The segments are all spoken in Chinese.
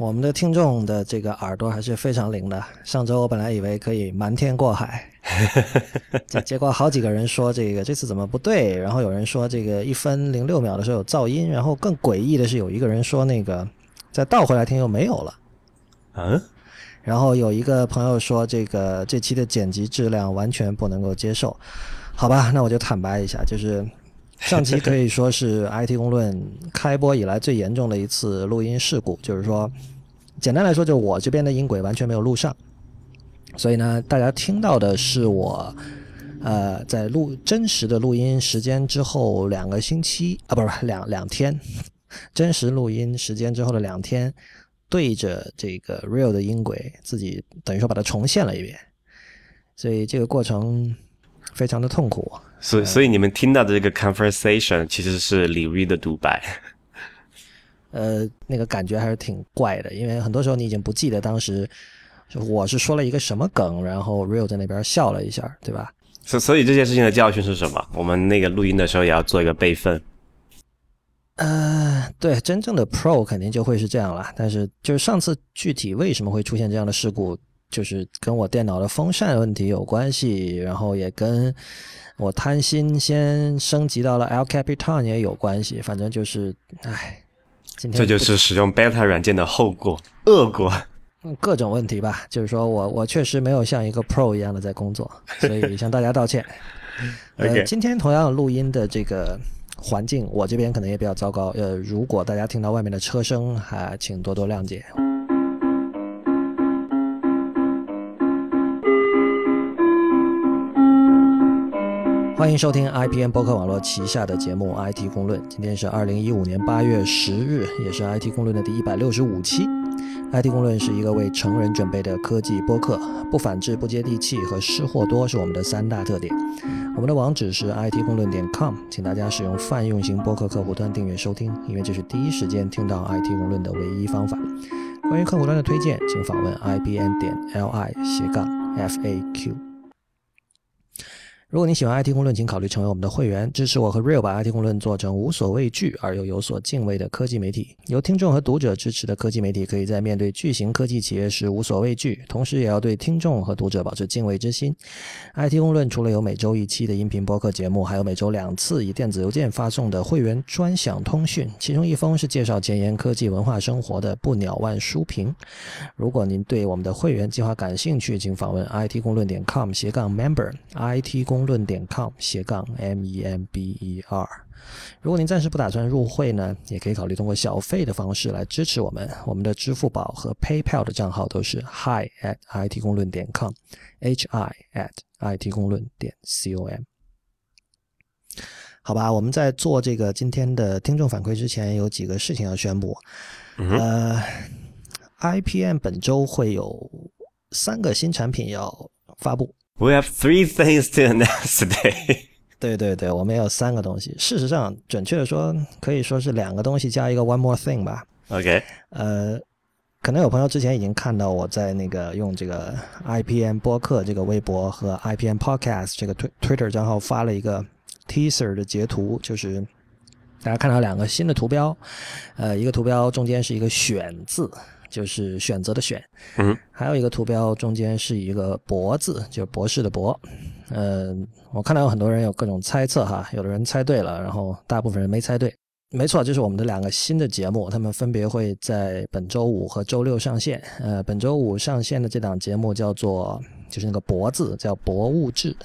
我们的听众的这个耳朵还是非常灵的。上周我本来以为可以瞒天过海，结结果好几个人说这个这次怎么不对，然后有人说这个一分零六秒的时候有噪音，然后更诡异的是有一个人说那个再倒回来听又没有了。嗯，然后有一个朋友说这个这期的剪辑质量完全不能够接受。好吧，那我就坦白一下，就是 上期可以说是 IT 公论开播以来最严重的一次录音事故，就是说，简单来说，就我这边的音轨完全没有录上，所以呢，大家听到的是我，呃，在录真实的录音时间之后两个星期啊，不是两两天，真实录音时间之后的两天，对着这个 real 的音轨，自己等于说把它重现了一遍，所以这个过程。非常的痛苦，所以所以你们听到的这个 conversation 其实是李瑞的独白，呃，那个感觉还是挺怪的，因为很多时候你已经不记得当时我是说了一个什么梗，然后 real 在那边笑了一下，对吧？所所以这件事情的教训是什么？我们那个录音的时候也要做一个备份。呃，对，真正的 pro 肯定就会是这样了，但是就是上次具体为什么会出现这样的事故？就是跟我电脑的风扇问题有关系，然后也跟我贪心先升级到了 El Capitan 也有关系。反正就是，唉，今天这就是使用 Beta 软件的后果，恶果。嗯，各种问题吧。就是说我我确实没有像一个 Pro 一样的在工作，所以向大家道歉。呃，今天同样录音的这个环境，我这边可能也比较糟糕。呃，如果大家听到外面的车声，还请多多谅解。欢迎收听 IPN 播客网络旗下的节目《IT 公论》。今天是二零一五年八月十日，也是 IT 公论的第一百六十五期。IT 公论是一个为成人准备的科技播客，不反制、不接地气和失货多是我们的三大特点。我们的网址是 IT 公论点 com，请大家使用泛用型播客客户端订阅收听，因为这是第一时间听到 IT 公论的唯一方法。关于客户端的推荐，请访问 IPN 点 LI 斜杠 FAQ。如果你喜欢 IT 公论，请考虑成为我们的会员，支持我和 Real 把 IT 公论做成无所畏惧而又有所敬畏的科技媒体。由听众和读者支持的科技媒体，可以在面对巨型科技企业时无所畏惧，同时也要对听众和读者保持敬畏之心。IT 公论除了有每周一期的音频播客节目，还有每周两次以电子邮件发送的会员专享通讯，其中一封是介绍前沿科技文化生活的不鸟万书评。如果您对我们的会员计划感兴趣，请访问 IT 公论点 com 斜杠 member IT 公。论点 com 斜杠 m e m b e r，如果您暂时不打算入会呢，也可以考虑通过小费的方式来支持我们。我们的支付宝和 PayPal 的账号都是 hi at it 公论点 com，h i at it 公论点 c o m。好吧，我们在做这个今天的听众反馈之前，有几个事情要宣布。呃，IPM 本周会有三个新产品要发布。We have three things to announce today. 对对对，我们有三个东西。事实上，准确的说，可以说是两个东西加一个 one more thing 吧。OK，呃，可能有朋友之前已经看到我在那个用这个 IPM 播客这个微博和 IPM Podcast 这个推 Twitter 账号发了一个 teaser 的截图，就是大家看到两个新的图标，呃，一个图标中间是一个选字。就是选择的选，嗯，还有一个图标中间是一个博字，就是博士的博。嗯，我看到有很多人有各种猜测哈，有的人猜对了，然后大部分人没猜对。没错，这是我们的两个新的节目，他们分别会在本周五和周六上线。呃，本周五上线的这档节目叫做，就是那个博字，叫博物志。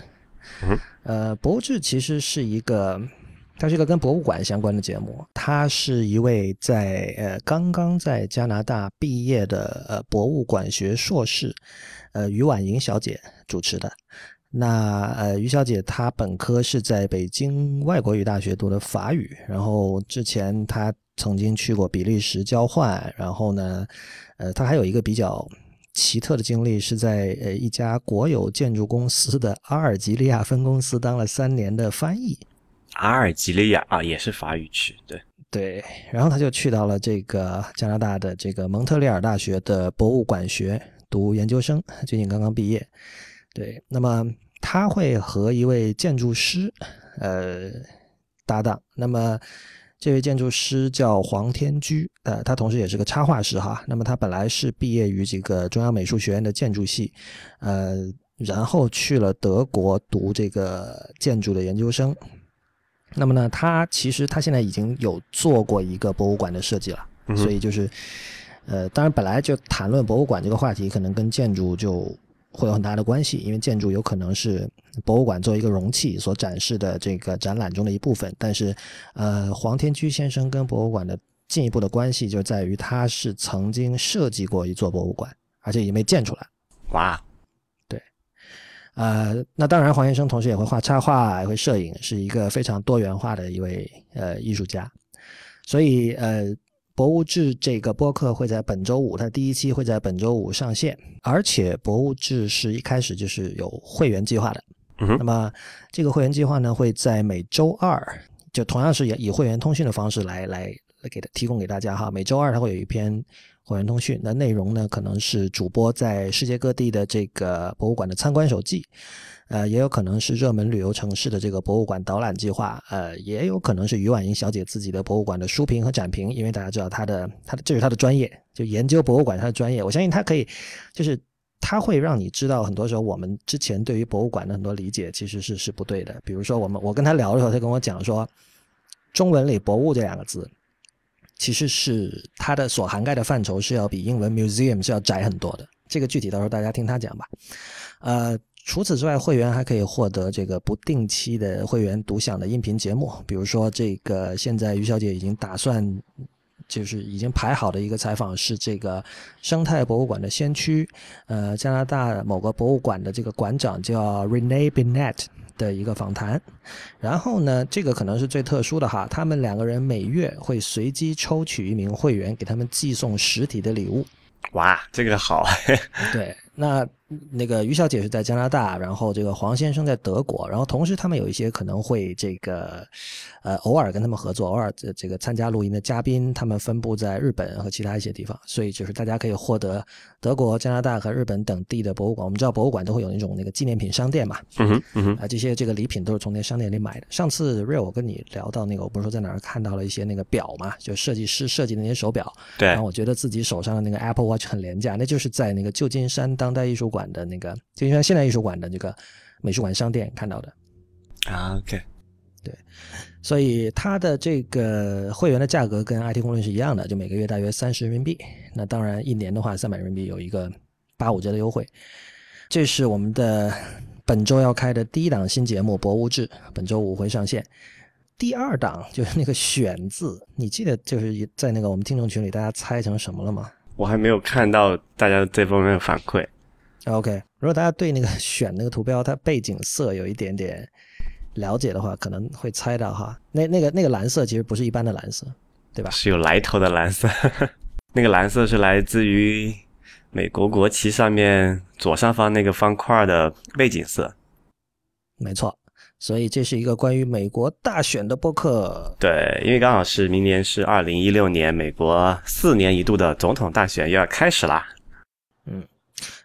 嗯，呃，博物志其实是一个。它是一个跟博物馆相关的节目，他是一位在呃刚刚在加拿大毕业的呃博物馆学硕士，呃于婉莹小姐主持的。那呃于小姐她本科是在北京外国语大学读的法语，然后之前她曾经去过比利时交换，然后呢，呃她还有一个比较奇特的经历，是在呃一家国有建筑公司的阿尔及利亚分公司当了三年的翻译。阿尔及利亚啊，也是法语区，对对。然后他就去到了这个加拿大的这个蒙特利尔大学的博物馆学读研究生，最近刚刚毕业。对，那么他会和一位建筑师呃搭档。那么这位建筑师叫黄天居，呃，他同时也是个插画师哈。那么他本来是毕业于这个中央美术学院的建筑系，呃，然后去了德国读这个建筑的研究生。那么呢，他其实他现在已经有做过一个博物馆的设计了，所以就是，呃，当然本来就谈论博物馆这个话题，可能跟建筑就会有很大的关系，因为建筑有可能是博物馆作为一个容器所展示的这个展览中的一部分。但是，呃，黄天驹先生跟博物馆的进一步的关系就在于，他是曾经设计过一座博物馆，而且已经被建出来。哇！呃，那当然，黄先生同时也会画插画，也会摄影，是一个非常多元化的一位呃艺术家。所以呃，博物志这个播客会在本周五，它第一期会在本周五上线。而且博物志是一开始就是有会员计划的。那么这个会员计划呢，会在每周二，就同样是以以会员通讯的方式来来来给他提供给大家哈。每周二它会有一篇。会员通讯，那内容呢？可能是主播在世界各地的这个博物馆的参观手记，呃，也有可能是热门旅游城市的这个博物馆导览计划，呃，也有可能是于婉莹小姐自己的博物馆的书评和展评。因为大家知道她的，她的这是她的专业，就研究博物馆，她的专业。我相信她可以，就是她会让你知道，很多时候我们之前对于博物馆的很多理解其实是是不对的。比如说，我们我跟她聊的时候，她跟我讲说，中文里“博物”这两个字。其实是它的所涵盖的范畴是要比英文 museum 是要窄很多的。这个具体到时候大家听他讲吧。呃，除此之外，会员还可以获得这个不定期的会员独享的音频节目，比如说这个现在于小姐已经打算就是已经排好的一个采访是这个生态博物馆的先驱，呃，加拿大某个博物馆的这个馆长叫 Renee Binet。的一个访谈，然后呢，这个可能是最特殊的哈，他们两个人每月会随机抽取一名会员，给他们寄送实体的礼物。哇，这个好。对，那。那个于小姐是在加拿大，然后这个黄先生在德国，然后同时他们有一些可能会这个，呃，偶尔跟他们合作，偶尔这这个参加录音的嘉宾，他们分布在日本和其他一些地方，所以就是大家可以获得德国、加拿大和日本等地的博物馆。我们知道博物馆都会有那种那个纪念品商店嘛，嗯哼，嗯哼，啊，这些这个礼品都是从那商店里买的。上次 Real 我跟你聊到那个，我不是说在哪儿看到了一些那个表嘛，就设计师设计的那些手表，对，然后我觉得自己手上的那个 Apple Watch 很廉价，那就是在那个旧金山当代艺术馆的那个。就像现代艺术馆的这个美术馆商店看到的啊，OK，对，所以它的这个会员的价格跟 IT 公论是一样的，就每个月大约三十人民币。那当然一年的话三百人民币有一个八五折的优惠。这是我们的本周要开的第一档新节目《博物志》，本周五会上线。第二档就是那个“选”字，你记得就是在那个我们听众群里大家猜成什么了吗？我还没有看到大家这方面的反馈。OK，如果大家对那个 选那个图标它背景色有一点点了解的话，可能会猜到哈，那那个那个蓝色其实不是一般的蓝色，对吧？是有来头的蓝色，那个蓝色是来自于美国国旗上面左上方那个方块的背景色。没错，所以这是一个关于美国大选的播客。对，因为刚好是明年是二零一六年，美国四年一度的总统大选又要开始啦。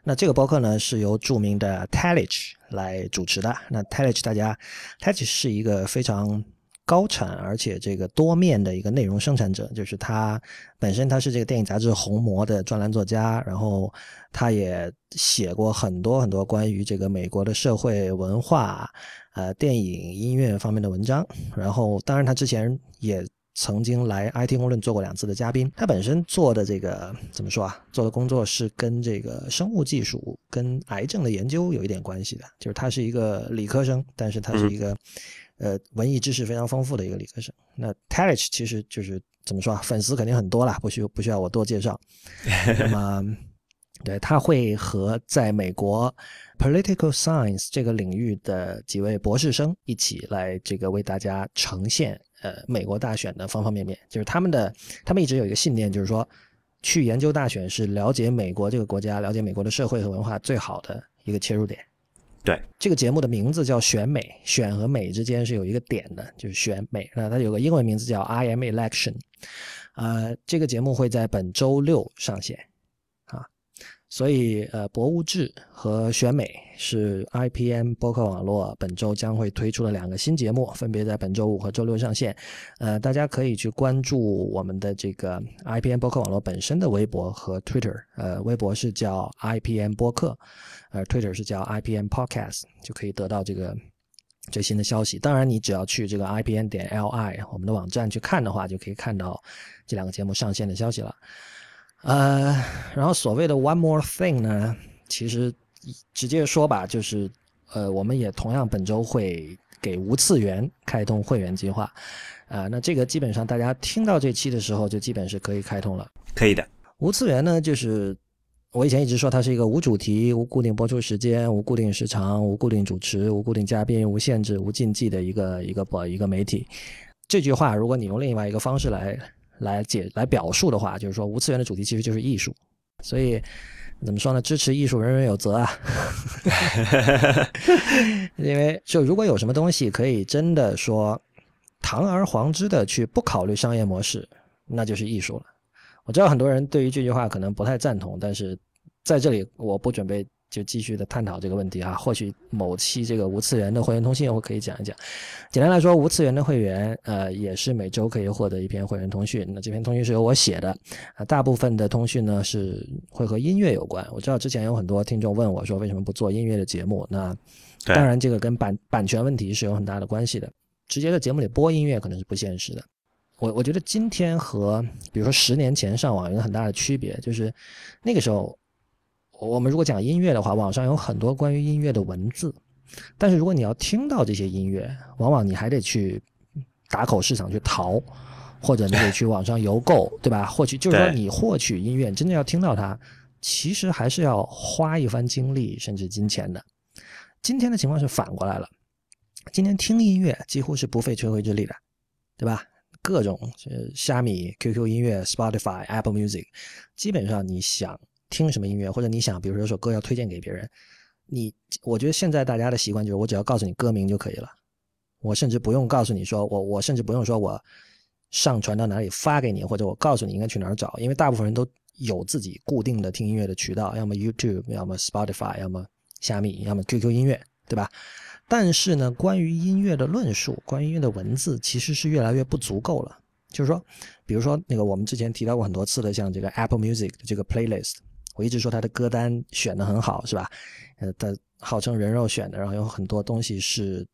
那这个播客呢，是由著名的 Telich 来主持的。那 Telich 大家，Telich 是一个非常高产而且这个多面的一个内容生产者。就是他本身他是这个电影杂志《红魔》的专栏作家，然后他也写过很多很多关于这个美国的社会文化、呃电影音乐方面的文章。然后当然他之前也。曾经来 IT 公论做过两次的嘉宾，他本身做的这个怎么说啊？做的工作是跟这个生物技术、跟癌症的研究有一点关系的。就是他是一个理科生，但是他是一个呃文艺知识非常丰富的一个理科生。那 Talich 其实就是怎么说啊？粉丝肯定很多啦，不需不需要我多介绍。那么，对他会和在美国 political science 这个领域的几位博士生一起来这个为大家呈现。呃，美国大选的方方面面，就是他们的，他们一直有一个信念，就是说，去研究大选是了解美国这个国家、了解美国的社会和文化最好的一个切入点。对，这个节目的名字叫“选美”，选和美之间是有一个点的，就是选美。那它有个英文名字叫 “I am election”。呃，这个节目会在本周六上线。啊，所以，呃，博物志和选美是 IPM 播客网络本周将会推出的两个新节目，分别在本周五和周六上线。呃，大家可以去关注我们的这个 IPM 播客网络本身的微博和 Twitter。呃，微博是叫 IPM 播客，呃，Twitter 是叫 IPM Podcast，就可以得到这个最新的消息。当然，你只要去这个 IPN 点 LI 我们的网站去看的话，就可以看到这两个节目上线的消息了。呃，然后所谓的 one more thing 呢，其实直接说吧，就是呃，我们也同样本周会给无次元开通会员计划，啊，那这个基本上大家听到这期的时候，就基本是可以开通了。可以的。无次元呢，就是我以前一直说它是一个无主题、无固定播出时间、无固定时长、无固定主持、无固定嘉宾、无限制、无禁忌的一个一个播一个媒体。这句话，如果你用另外一个方式来。来解来表述的话，就是说无次元的主题其实就是艺术，所以怎么说呢？支持艺术，人人有责啊。因为就如果有什么东西可以真的说堂而皇之的去不考虑商业模式，那就是艺术了。我知道很多人对于这句话可能不太赞同，但是在这里我不准备。就继续的探讨这个问题啊，或许某期这个无次元的会员通讯我可以讲一讲。简单来说，无次元的会员呃也是每周可以获得一篇会员通讯。那这篇通讯是由我写的啊，大部分的通讯呢是会和音乐有关。我知道之前有很多听众问我说为什么不做音乐的节目？那当然这个跟版版权问题是有很大的关系的。直接在节目里播音乐可能是不现实的。我我觉得今天和比如说十年前上网有个很大的区别，就是那个时候。我们如果讲音乐的话，网上有很多关于音乐的文字，但是如果你要听到这些音乐，往往你还得去打口市场去淘，或者你得去网上邮购，对吧？获取就是说你获取音乐，真正要听到它，其实还是要花一番精力甚至金钱的。今天的情况是反过来了，今天听音乐几乎是不费吹灰之力的，对吧？各种虾米、QQ 音乐、Spotify、Apple Music，基本上你想。听什么音乐，或者你想，比如说有首歌要推荐给别人，你我觉得现在大家的习惯就是，我只要告诉你歌名就可以了，我甚至不用告诉你说，我我甚至不用说我上传到哪里发给你，或者我告诉你应该去哪儿找，因为大部分人都有自己固定的听音乐的渠道，要么 YouTube，要么 Spotify，要么虾米，要么 QQ 音乐，对吧？但是呢，关于音乐的论述，关于音乐的文字，其实是越来越不足够了。就是说，比如说那个我们之前提到过很多次的，像这个 Apple Music 这个 Playlist。我一直说他的歌单选的很好，是吧？呃，他号称人肉选的，然后有很多东西是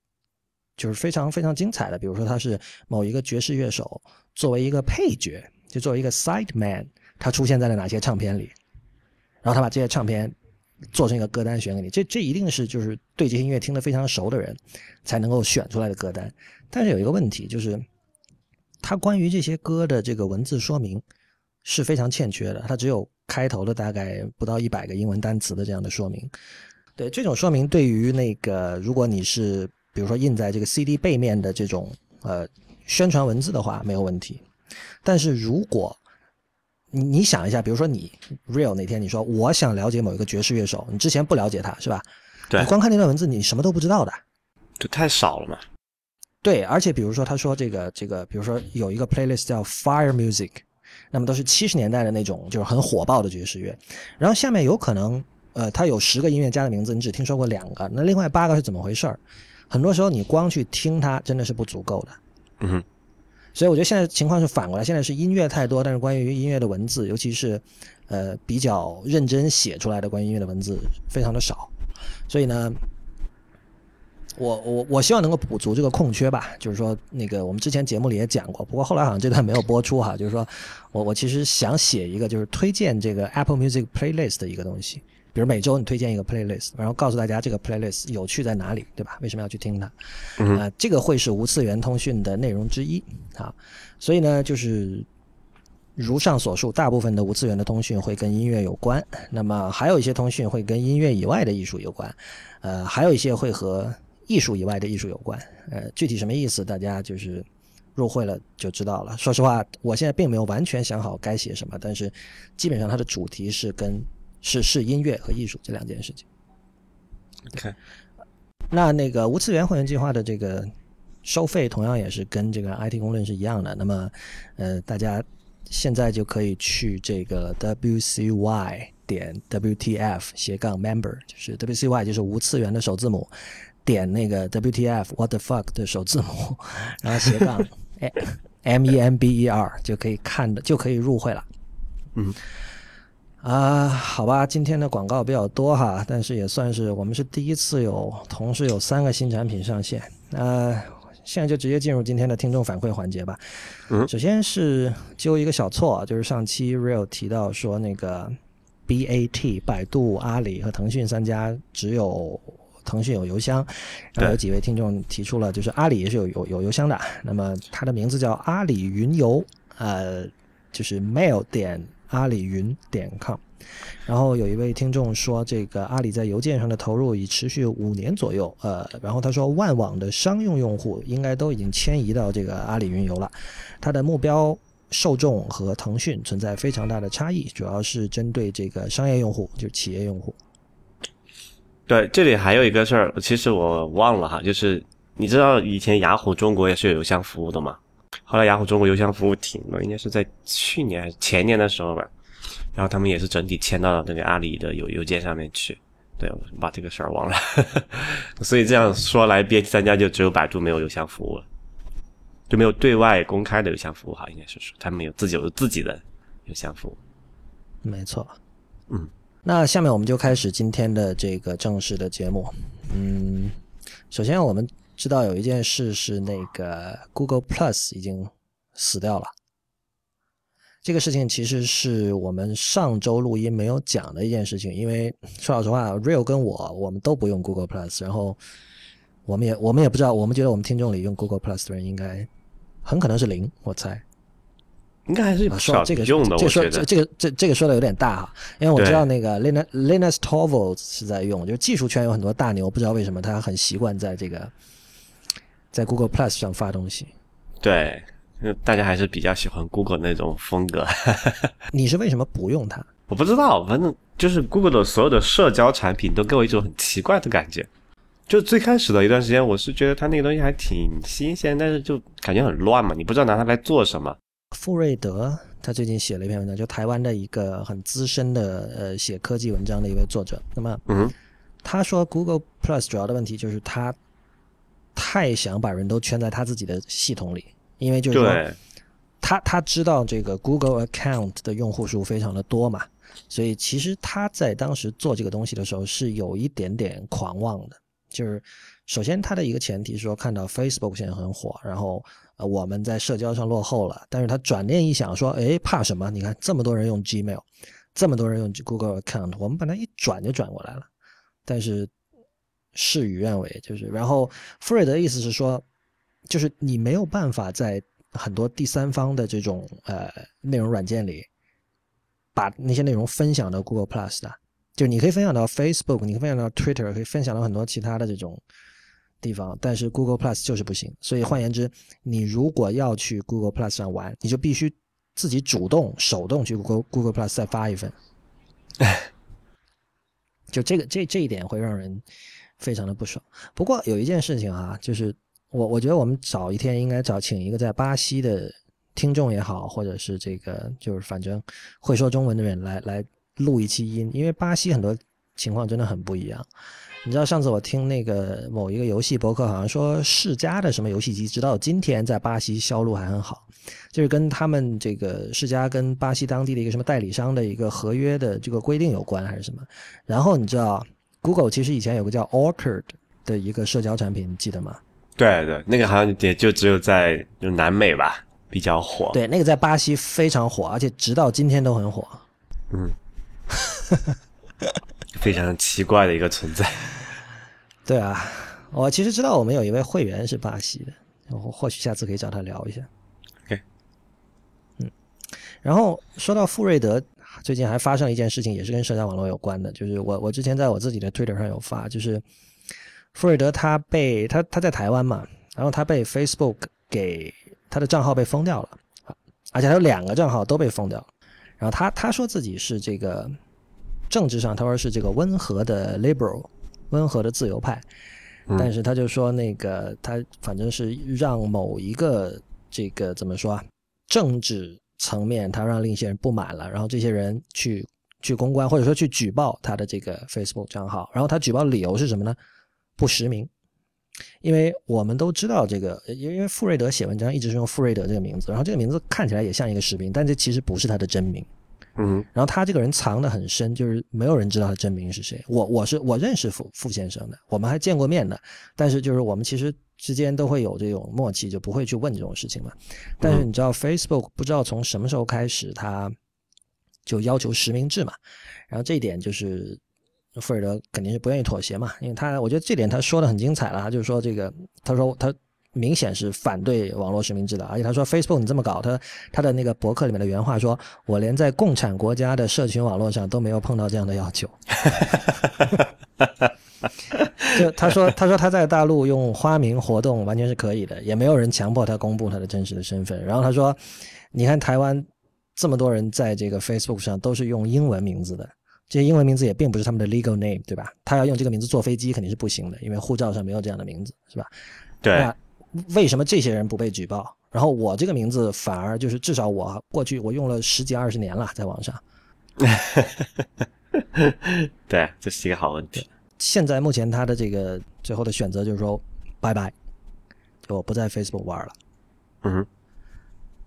就是非常非常精彩的。比如说，他是某一个爵士乐手作为一个配角，就作为一个 side man，他出现在了哪些唱片里，然后他把这些唱片做成一个歌单选给你。这这一定是就是对这些音乐听得非常熟的人才能够选出来的歌单。但是有一个问题就是，他关于这些歌的这个文字说明是非常欠缺的，它只有。开头的大概不到一百个英文单词的这样的说明，对这种说明，对于那个如果你是比如说印在这个 CD 背面的这种呃宣传文字的话，没有问题。但是如果你你想一下，比如说你 Real 那天你说我想了解某一个爵士乐手，你之前不了解他是吧？对，你光看那段文字，你什么都不知道的，就太少了嘛。对，而且比如说他说这个这个，比如说有一个 playlist 叫 Fire Music。那么都是七十年代的那种，就是很火爆的爵士乐。然后下面有可能，呃，他有十个音乐家的名字，你只听说过两个，那另外八个是怎么回事儿？很多时候你光去听它真的是不足够的。嗯哼。所以我觉得现在情况是反过来，现在是音乐太多，但是关于音乐的文字，尤其是呃比较认真写出来的关于音乐的文字非常的少。所以呢。我我我希望能够补足这个空缺吧，就是说那个我们之前节目里也讲过，不过后来好像这段没有播出哈。就是说我我其实想写一个就是推荐这个 Apple Music Playlist 的一个东西，比如每周你推荐一个 Playlist，然后告诉大家这个 Playlist 有趣在哪里，对吧？为什么要去听它？啊，这个会是无次元通讯的内容之一啊。所以呢，就是如上所述，大部分的无次元的通讯会跟音乐有关，那么还有一些通讯会跟音乐以外的艺术有关，呃，还有一些会和艺术以外的艺术有关，呃，具体什么意思，大家就是入会了就知道了。说实话，我现在并没有完全想好该写什么，但是基本上它的主题是跟是是音乐和艺术这两件事情。OK，那那个无次元会员计划的这个收费同样也是跟这个 IT 公论是一样的。那么，呃，大家现在就可以去这个 WCY 点 WTF 斜杠 member，就是 WCY 就是无次元的首字母，点那个 WTF What the fuck 的首字母，然后斜杠 M E M B E R 就可以看的就可以入会了。嗯，啊，好吧，今天的广告比较多哈，但是也算是我们是第一次有同时有三个新产品上线。那现在就直接进入今天的听众反馈环节吧。嗯首先是揪一个小错，就是上期 Real 提到说那个 BAT 百度、阿里和腾讯三家只有腾讯有邮箱，然后有几位听众提出了，就是阿里也是有有有邮箱的，那么它的名字叫阿里云邮，呃，就是 mail 点阿里云点 com。然后有一位听众说，这个阿里在邮件上的投入已持续五年左右，呃，然后他说万网的商用用户应该都已经迁移到这个阿里云邮了，它的目标受众和腾讯存在非常大的差异，主要是针对这个商业用户，就是企业用户。对，这里还有一个事儿，其实我忘了哈，就是你知道以前雅虎中国也是有邮箱服务的嘛，后来雅虎中国邮箱服务停了，应该是在去年还是前年的时候吧，然后他们也是整体迁到了那个阿里的邮邮件上面去。对，我把这个事儿忘了，所以这样说来，BAT 三家就只有百度没有邮箱服务了，就没有对外公开的邮箱服务哈，应该是说他们有自己有自己的邮箱服务。没错，嗯，那下面我们就开始今天的这个正式的节目。嗯，首先我们知道有一件事是那个 Google Plus 已经死掉了。这个事情其实是我们上周录音没有讲的一件事情，因为说老实话，Real 跟我我们都不用 Google Plus，然后我们也我们也不知道，我们觉得我们听众里用 Google Plus 的人应该很可能是零，我猜。应该还是啊，不少说这个用的，这我觉得。说这这个这这个说的有点大哈，因为我知道那个 Linus Linus Torvalds 是在用，就是技术圈有很多大牛，不知道为什么他很习惯在这个在 Google Plus 上发东西。对，大家还是比较喜欢 Google 那种风格。你是为什么不用它？我不知道，反正就是 Google 的所有的社交产品都给我一种很奇怪的感觉。就最开始的一段时间，我是觉得它那个东西还挺新鲜，但是就感觉很乱嘛，你不知道拿它来做什么。傅瑞德他最近写了一篇文章，就台湾的一个很资深的呃写科技文章的一位作者。那么嗯，他说 Google Plus 主要的问题就是他太想把人都圈在他自己的系统里，因为就是说，他他知道这个 Google Account 的用户数非常的多嘛，所以其实他在当时做这个东西的时候是有一点点狂妄的。就是首先他的一个前提是说看到 Facebook 现在很火，然后呃我们在社交上落后了，但是他转念一想说，哎怕什么？你看这么多人用 Gmail，这么多人用 Google Account，我们把它一转就转过来了。但是事与愿违，就是然后富瑞德的意思是说，就是你没有办法在很多第三方的这种呃内容软件里，把那些内容分享到 Google Plus 的，就你可以分享到 Facebook，你可以分享到 Twitter，可以分享到很多其他的这种地方，但是 Google Plus 就是不行。所以换言之，你如果要去 Google Plus 上玩，你就必须自己主动手动去 Google Google Plus 再发一份。就这个这这一点会让人非常的不爽。不过有一件事情啊，就是我我觉得我们找一天应该找请一个在巴西的听众也好，或者是这个就是反正会说中文的人来来录一期音，因为巴西很多情况真的很不一样。你知道上次我听那个某一个游戏博客，好像说世嘉的什么游戏机，直到今天在巴西销路还很好，就是跟他们这个世嘉跟巴西当地的一个什么代理商的一个合约的这个规定有关还是什么。然后你知道，Google 其实以前有个叫 Orchard 的一个社交产品，你记得吗？对对，那个好像也就只有在就南美吧比较火。对，那个在巴西非常火，而且直到今天都很火。嗯，非常奇怪的一个存在。对啊，我其实知道我们有一位会员是巴西的，我或许下次可以找他聊一下。OK 嗯，然后说到富瑞德，最近还发生了一件事情，也是跟社交网络有关的，就是我我之前在我自己的 Twitter 上有发，就是富瑞德他被他他在台湾嘛，然后他被 Facebook 给他的账号被封掉了，而且他有两个账号都被封掉了，然后他他说自己是这个政治上他说是这个温和的 liberal。温和的自由派，嗯但是他就说那个他反正是让某一个这个怎么说啊，政治层面他让另一些人不满了，然后这些人去去公关，或者说去举报他的这个 Facebook 账号。然后他举报的理由是什么呢？不实名。因为我们都知道这个，因为富瑞德写文章一直是用富瑞德这个名字，然后这个名字看起来也像一个实名，但这其实不是他的真名。嗯，然后他这个人藏得很深，就是没有人知道他真名是谁。我我是我认识傅傅先生的，我们还见过面的，但是就是我们其实之间都会有这种默契，就不会去问这种事情嘛。但是你知道，Facebook 不知道从什么时候开始，他就要求实名制嘛，然后这一点就是。富尔德肯定是不愿意妥协嘛，因为他我觉得这点他说的很精彩了，就是说这个，他说他明显是反对网络实名制的，而且他说 Facebook 你这么搞，他他的那个博客里面的原话说，我连在共产国家的社群网络上都没有碰到这样的要求。就他说他说他在大陆用花名活动完全是可以的，也没有人强迫他公布他的真实的身份。然后他说，你看台湾这么多人在这个 Facebook 上都是用英文名字的。这些英文名字也并不是他们的 legal name，对吧？他要用这个名字坐飞机肯定是不行的，因为护照上没有这样的名字，是吧？对。那为什么这些人不被举报？然后我这个名字反而就是至少我过去我用了十几二十年了，在网上。对，这是一个好问题。现在目前他的这个最后的选择就是说拜拜，就我不在 Facebook 玩了。嗯。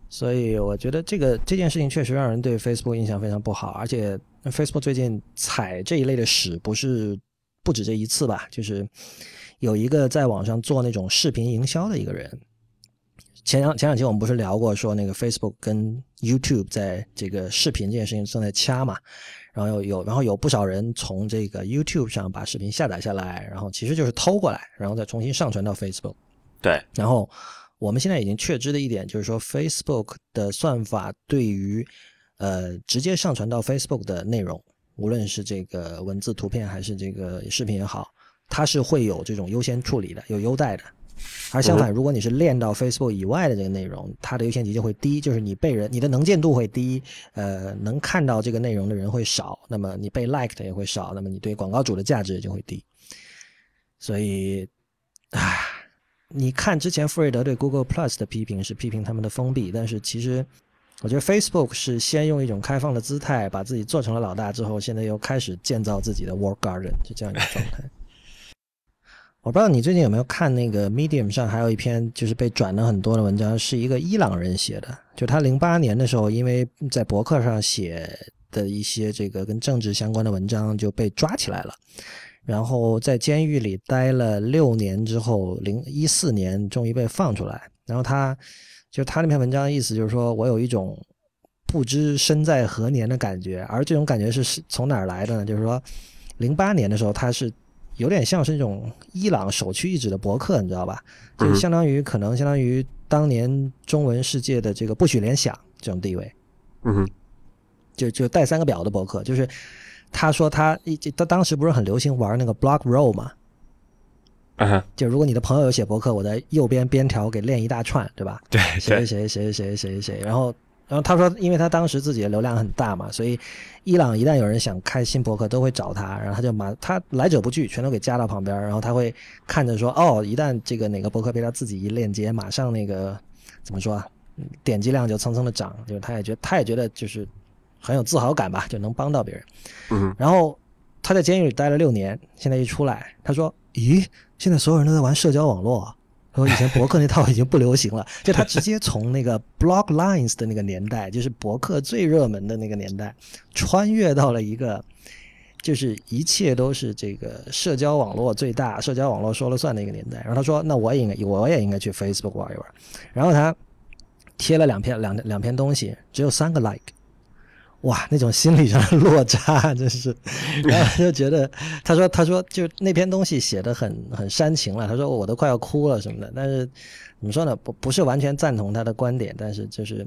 所以我觉得这个这件事情确实让人对 Facebook 印象非常不好，而且。Facebook 最近踩这一类的屎不是不止这一次吧？就是有一个在网上做那种视频营销的一个人。前两前两期我们不是聊过，说那个 Facebook 跟 YouTube 在这个视频这件事情正在掐嘛？然后有有然后有不少人从这个 YouTube 上把视频下载下来，然后其实就是偷过来，然后再重新上传到 Facebook。对。然后我们现在已经确知的一点就是说，Facebook 的算法对于呃，直接上传到 Facebook 的内容，无论是这个文字、图片还是这个视频也好，它是会有这种优先处理的，有优待的。而相反，如果你是练到 Facebook 以外的这个内容，它的优先级就会低，就是你被人，你的能见度会低，呃，能看到这个内容的人会少，那么你被 like 的也会少，那么你对广告主的价值也就会低。所以，啊，你看之前富瑞德对 Google Plus 的批评是批评他们的封闭，但是其实。我觉得 Facebook 是先用一种开放的姿态把自己做成了老大，之后现在又开始建造自己的 Work Garden，就这样一个状态。我不知道你最近有没有看那个 Medium 上还有一篇就是被转了很多的文章，是一个伊朗人写的，就他零八年的时候因为在博客上写的一些这个跟政治相关的文章就被抓起来了，然后在监狱里待了六年之后，零一四年终于被放出来，然后他。就他那篇文章的意思就是说，我有一种不知身在何年的感觉，而这种感觉是是从哪儿来的呢？就是说，零八年的时候，他是有点像是那种伊朗首屈一指的博客，你知道吧？就相当于可能相当于当年中文世界的这个不许联想这种地位。嗯哼，就就带三个表的博客，就是他说他一他当时不是很流行玩那个 Block Roll 嘛？就如果你的朋友有写博客，我在右边边条给练一大串，对吧？对，谁谁谁谁谁谁谁，然后然后他说，因为他当时自己的流量很大嘛，所以伊朗一旦有人想开新博客，都会找他，然后他就马他来者不拒，全都给加到旁边，然后他会看着说，哦，一旦这个哪个博客被他自己一链接，马上那个怎么说啊，点击量就蹭蹭的涨，就是他也觉得他也觉得就是很有自豪感吧，就能帮到别人。嗯，然后他在监狱里待了六年，现在一出来，他说，咦？现在所有人都在玩社交网络，然后以前博客那套已经不流行了。就他直接从那个 Blog Lines 的那个年代，就是博客最热门的那个年代，穿越到了一个，就是一切都是这个社交网络最大、社交网络说了算的一个年代。然后他说：“那我也应该，我也应该去 Facebook 玩一玩。”然后他贴了两篇两两篇东西，只有三个 like。哇，那种心理上的落差真是，然后就觉得，他说，他说，就那篇东西写的很很煽情了，他说我都快要哭了什么的。但是怎么说呢？不不是完全赞同他的观点，但是就是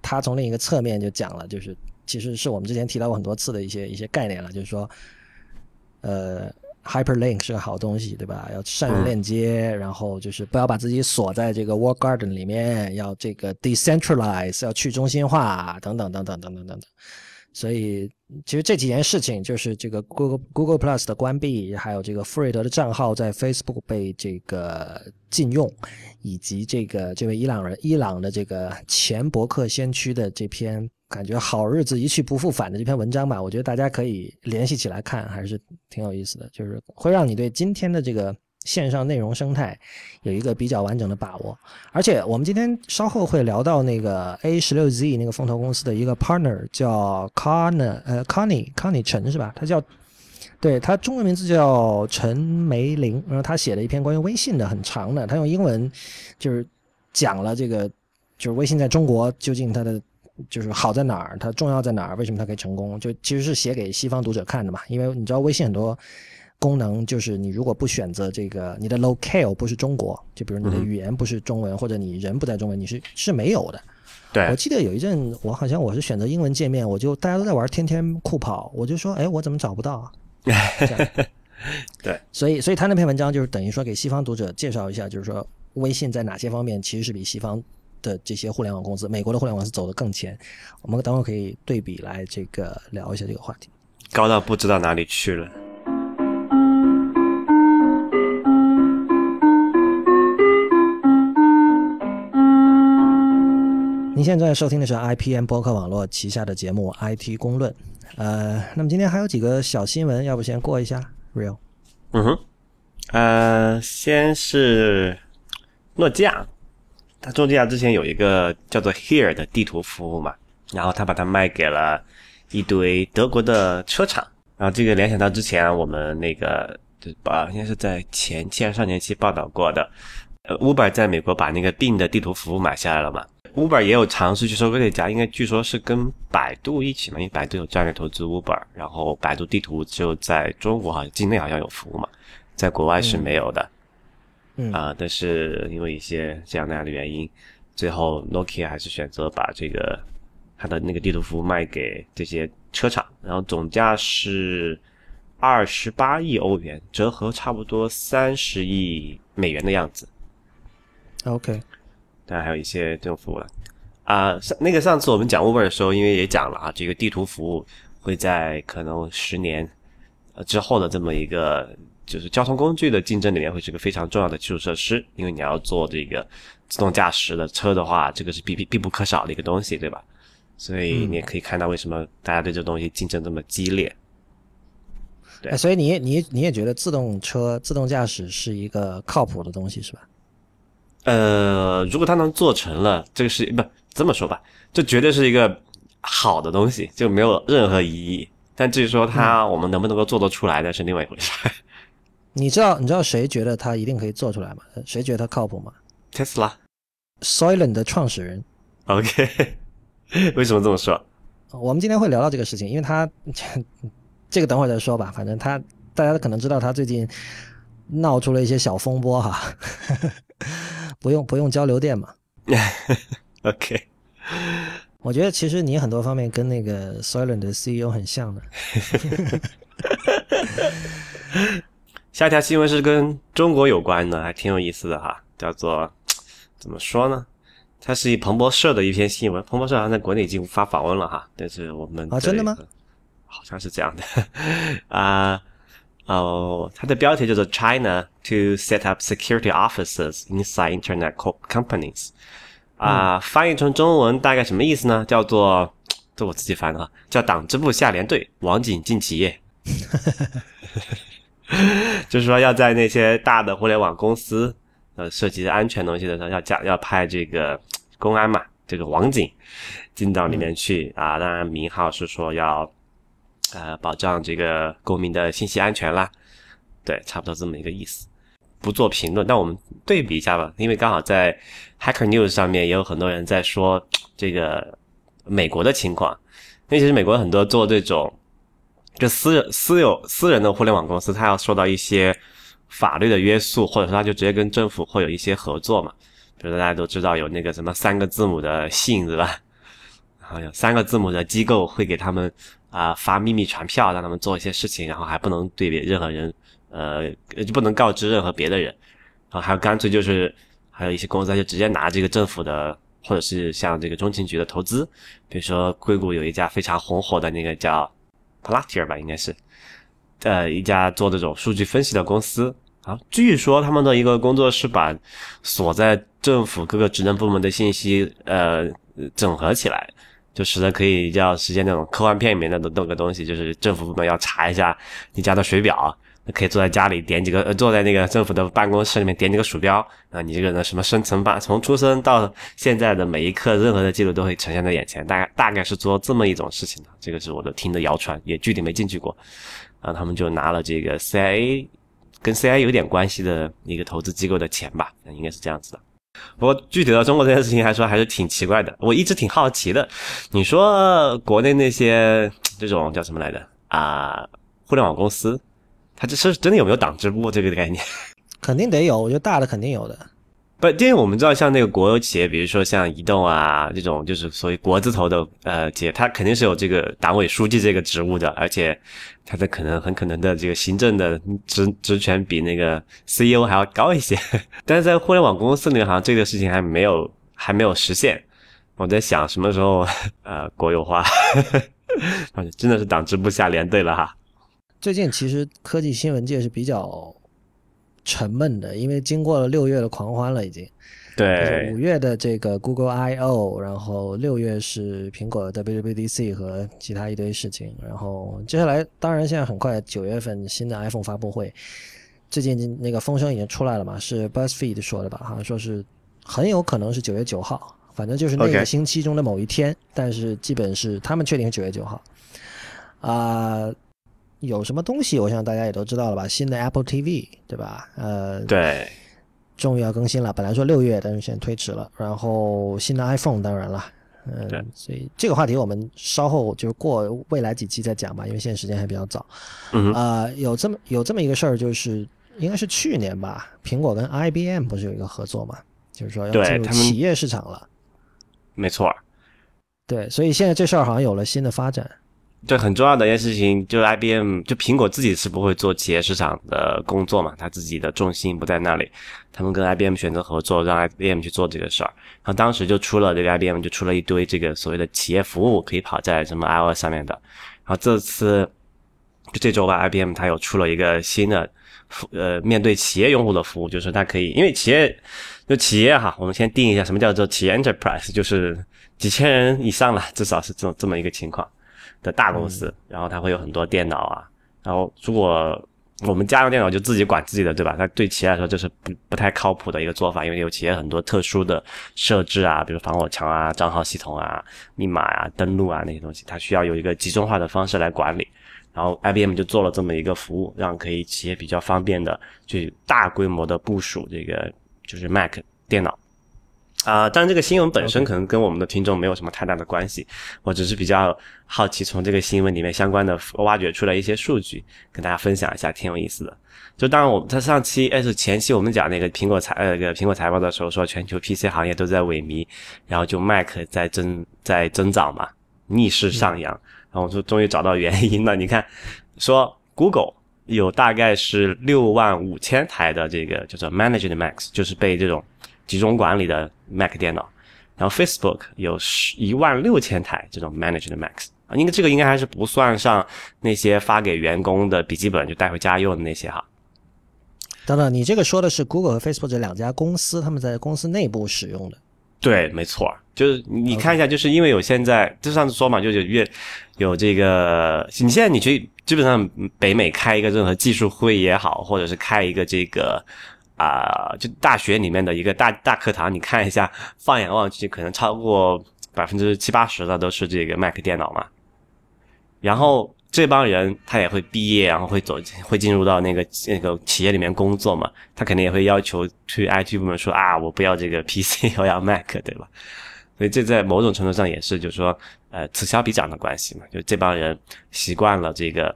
他从另一个侧面就讲了，就是其实是我们之前提到过很多次的一些一些概念了，就是说，呃。Hyperlink 是个好东西，对吧？要善于链接，然后就是不要把自己锁在这个 Wall Garden 里面，要这个 decentralize，要去中心化，等等等等等等等等。所以其实这几件事情，就是这个 Google Google Plus 的关闭，还有这个富瑞德的账号在 Facebook 被这个禁用，以及这个这位伊朗人伊朗的这个前博客先驱的这篇感觉好日子一去不复返的这篇文章吧，我觉得大家可以联系起来看，还是挺有意思的，就是会让你对今天的这个。线上内容生态有一个比较完整的把握，而且我们今天稍后会聊到那个 A 十六 Z 那个风投公司的一个 partner 叫 Conner 呃 Connie Connie 陈是吧？他叫对他中文名字叫陈梅玲，然后他写了一篇关于微信的很长的，他用英文就是讲了这个就是微信在中国究竟它的就是好在哪儿，它重要在哪儿，为什么它可以成功？就其实是写给西方读者看的嘛，因为你知道微信很多。功能就是你如果不选择这个，你的 locale 不是中国，就比如你的语言不是中文，或者你人不在中文，你是是没有的。对，我记得有一阵，我好像我是选择英文界面，我就大家都在玩天天酷跑，我就说，哎，我怎么找不到啊？对，所以所以他那篇文章就是等于说给西方读者介绍一下，就是说微信在哪些方面其实是比西方的这些互联网公司，美国的互联网是走得更前。我们等会可以对比来这个聊一下这个话题。高到不知道哪里去了。您现在收听的是 IPM 播客网络旗下的节目《IT 公论》。呃，那么今天还有几个小新闻，要不先过一下？Real，嗯哼，呃，先是诺基亚，它诺基亚之前有一个叫做 Here 的地图服务嘛，然后他把它卖给了一堆德国的车厂，然后这个联想到之前我们那个把应该是在前期还是上年期报道过的，呃，Uber 在美国把那个 Bing 的地图服务买下来了嘛。Uber 也有尝试去收购这家，应该据说是跟百度一起嘛，因为百度有战略投资 Uber，然后百度地图就在中国好像境内好像有服务嘛，在国外是没有的，嗯啊，但是因为一些这样那样的原因，最后 Nokia 还是选择把这个它的那个地图服务卖给这些车厂，然后总价是二十八亿欧元，折合差不多三十亿美元的样子。OK。当然还有一些这种服务了啊，上那个上次我们讲 Uber 的时候，因为也讲了啊，这个地图服务会在可能十年呃之后的这么一个就是交通工具的竞争里面，会是个非常重要的基础设施，因为你要做这个自动驾驶的车的话，这个是必必必不可少的一个东西，对吧？所以你也可以看到为什么大家对这东西竞争这么激烈。对，所以你你你也觉得自动车自动驾驶是一个靠谱的东西，是吧？呃，如果它能做成了，这个是不这么说吧，这绝对是一个好的东西，就没有任何疑义。但至于说它我们能不能够做得出来，那是另外一回事。你知道你知道谁觉得他一定可以做出来吗？谁觉得他靠谱吗？Tesla，Soylent 的创始人。OK，为什么这么说？我们今天会聊到这个事情，因为他这个等会儿再说吧。反正他大家可能知道他最近闹出了一些小风波哈。不用不用交流电嘛？OK，我觉得其实你很多方面跟那个 Soylent 的 CEO 很像的。下一条新闻是跟中国有关的，还挺有意思的哈，叫做怎么说呢？它是以彭博社的一篇新闻，彭博社好像在国内已经无法访问了哈，但是我们啊，真的吗？好像是这样的 啊。哦，它的标题叫做 “China to set up security offices inside Internet companies”，啊，翻译成中文大概什么意思呢？叫做，这我自己翻的，叫“党支部下连队，网警进企业”，就是说要在那些大的互联网公司，呃，涉及安全东西的时候，要加要派这个公安嘛，这个网警进到里面去啊，当然名号是说要。呃，保障这个公民的信息安全啦，对，差不多这么一个意思。不做评论，但我们对比一下吧，因为刚好在 Hacker News 上面也有很多人在说这个美国的情况。因为其实美国很多做这种就私私有私人的互联网公司，它要受到一些法律的约束，或者说它就直接跟政府会有一些合作嘛。比如大家都知道有那个什么三个字母的信，对吧？然后有三个字母的机构会给他们。啊，发秘密传票让他们做一些事情，然后还不能对别任何人，呃，就不能告知任何别的人，然后还有干脆就是还有一些公司就直接拿这个政府的或者是像这个中情局的投资，比如说硅谷有一家非常红火的那个叫 Palantir 吧，应该是，呃，一家做这种数据分析的公司啊。据说他们的一个工作是把所在政府各个职能部门的信息呃整合起来，就使得可以要实现那种科幻片里面的那个东西，就是政府部门要查一下你家的水表。可以坐在家里点几个，呃，坐在那个政府的办公室里面点几个鼠标，啊，你这个呢什么生辰八，从出生到现在的每一刻，任何的记录都会呈现在眼前。大概大概是做这么一种事情的，这个是我的听的谣传，也具体没进去过。啊，他们就拿了这个 CIA 跟 CIA 有点关系的一个投资机构的钱吧，应该是这样子的。不过具体到中国这件事情来说，还是挺奇怪的。我一直挺好奇的，你说国内那些这种叫什么来着啊？互联网公司。它这是真的有没有党支部这个概念？肯定得有，我觉得大的肯定有的。不，因为我们知道像那个国有企业，比如说像移动啊这种，就是所谓国字头的呃企业，它肯定是有这个党委书记这个职务的，而且它的可能很可能的这个行政的职职权比那个 CEO 还要高一些。但是在互联网公司里，好像这个事情还没有还没有实现。我在想什么时候 呃国有化，真的是党支部下连队了哈。最近其实科技新闻界是比较沉闷的，因为经过了六月的狂欢了，已经。对。五月的这个 Google I/O，然后六月是苹果的 WWDC 和其他一堆事情，然后接下来当然现在很快九月份新的 iPhone 发布会，最近那个风声已经出来了嘛？是 BuzzFeed 说的吧？好像说是很有可能是九月九号，反正就是那个星期中的某一天，但是基本是他们确定是九月九号。啊。有什么东西？我想大家也都知道了吧？新的 Apple TV，对吧？呃，对，终于要更新了。本来说六月，但是现在推迟了。然后新的 iPhone，当然了，嗯，所以这个话题我们稍后就是过未来几期再讲吧，因为现在时间还比较早。嗯啊，有这么有这么一个事儿，就是应该是去年吧，苹果跟 IBM 不是有一个合作嘛？就是说要进入企业市场了。没错。对，所以现在这事儿好像有了新的发展。对，很重要的一件事情，就 IBM，就苹果自己是不会做企业市场的工作嘛，他自己的重心不在那里。他们跟 IBM 选择合作，让 IBM 去做这个事儿。然后当时就出了这个 IBM 就出了一堆这个所谓的企业服务，可以跑在什么 iOS 上面的。然后这次就这周吧，IBM 它有出了一个新的服，呃，面对企业用户的服务，就是它可以，因为企业就企业哈，我们先定一下什么叫做企业 Enterprise，就是几千人以上了，至少是这种这么一个情况。的大公司，然后它会有很多电脑啊，然后如果我们家用电脑就自己管自己的，对吧？它对企业来说就是不不太靠谱的一个做法，因为有企业很多特殊的设置啊，比如防火墙啊、账号系统啊、密码啊、登录啊那些东西，它需要有一个集中化的方式来管理。然后 IBM 就做了这么一个服务，让可以企业比较方便的去大规模的部署这个就是 Mac 电脑。啊，但这个新闻本身可能跟我们的听众没有什么太大的关系，我只是比较好奇，从这个新闻里面相关的挖掘出来一些数据，跟大家分享一下，挺有意思的。就当然，我们在上期，哎，是前期我们讲那个苹果财，呃，个苹果财报的时候，说全球 PC 行业都在萎靡，然后就 Mac 在增在增长嘛，逆势上扬，然后我说终于找到原因了。你看，说 Google 有大概是六万五千台的这个叫做 Managed Macs，就是被这种。集中管理的 Mac 电脑，然后 Facebook 有十一万六千台这种 Managed Macs 啊，应该这个应该还是不算上那些发给员工的笔记本就带回家用的那些哈。等等，你这个说的是 Google 和 Facebook 这两家公司他们在公司内部使用的？对，没错，就是你看一下，就是因为有现在就上次说嘛，就是越有这个，你现在你去基本上北美开一个任何技术会也好，或者是开一个这个。啊，就大学里面的一个大大课堂，你看一下，放眼望去，可能超过百分之七八十的都是这个 Mac 电脑嘛。然后这帮人他也会毕业，然后会走，会进入到那个那个企业里面工作嘛。他肯定也会要求去 IT 部门说啊，我不要这个 PC，我要 Mac，对吧？所以这在某种程度上也是，就是说，呃，此消彼长的关系嘛。就这帮人习惯了这个。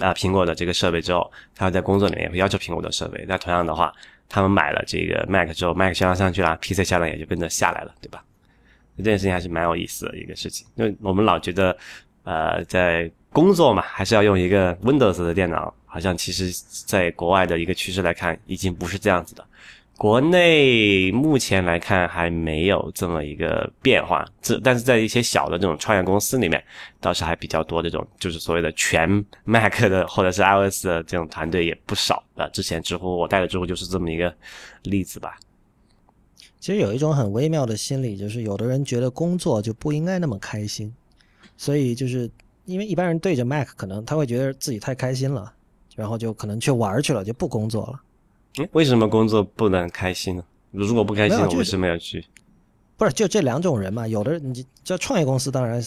啊，苹果的这个设备之后，他在工作里面也会要求苹果的设备。那同样的话，他们买了这个 Mac 之后，Mac 销量上去了，PC 销量也就跟着下来了，对吧？这件事情还是蛮有意思的一个事情。因为我们老觉得，呃，在工作嘛，还是要用一个 Windows 的电脑。好像其实在国外的一个趋势来看，已经不是这样子的。国内目前来看还没有这么一个变化，这但是在一些小的这种创业公司里面，倒是还比较多这种就是所谓的全 Mac 的或者是 iOS 的这种团队也不少啊。之前知乎我带的知乎就是这么一个例子吧。其实有一种很微妙的心理，就是有的人觉得工作就不应该那么开心，所以就是因为一般人对着 Mac，可能他会觉得自己太开心了，然后就可能去玩去了，就不工作了。为什么工作不能开心呢？如果不开心，我为什么要去？不是就这两种人嘛？有的你叫创业公司，当然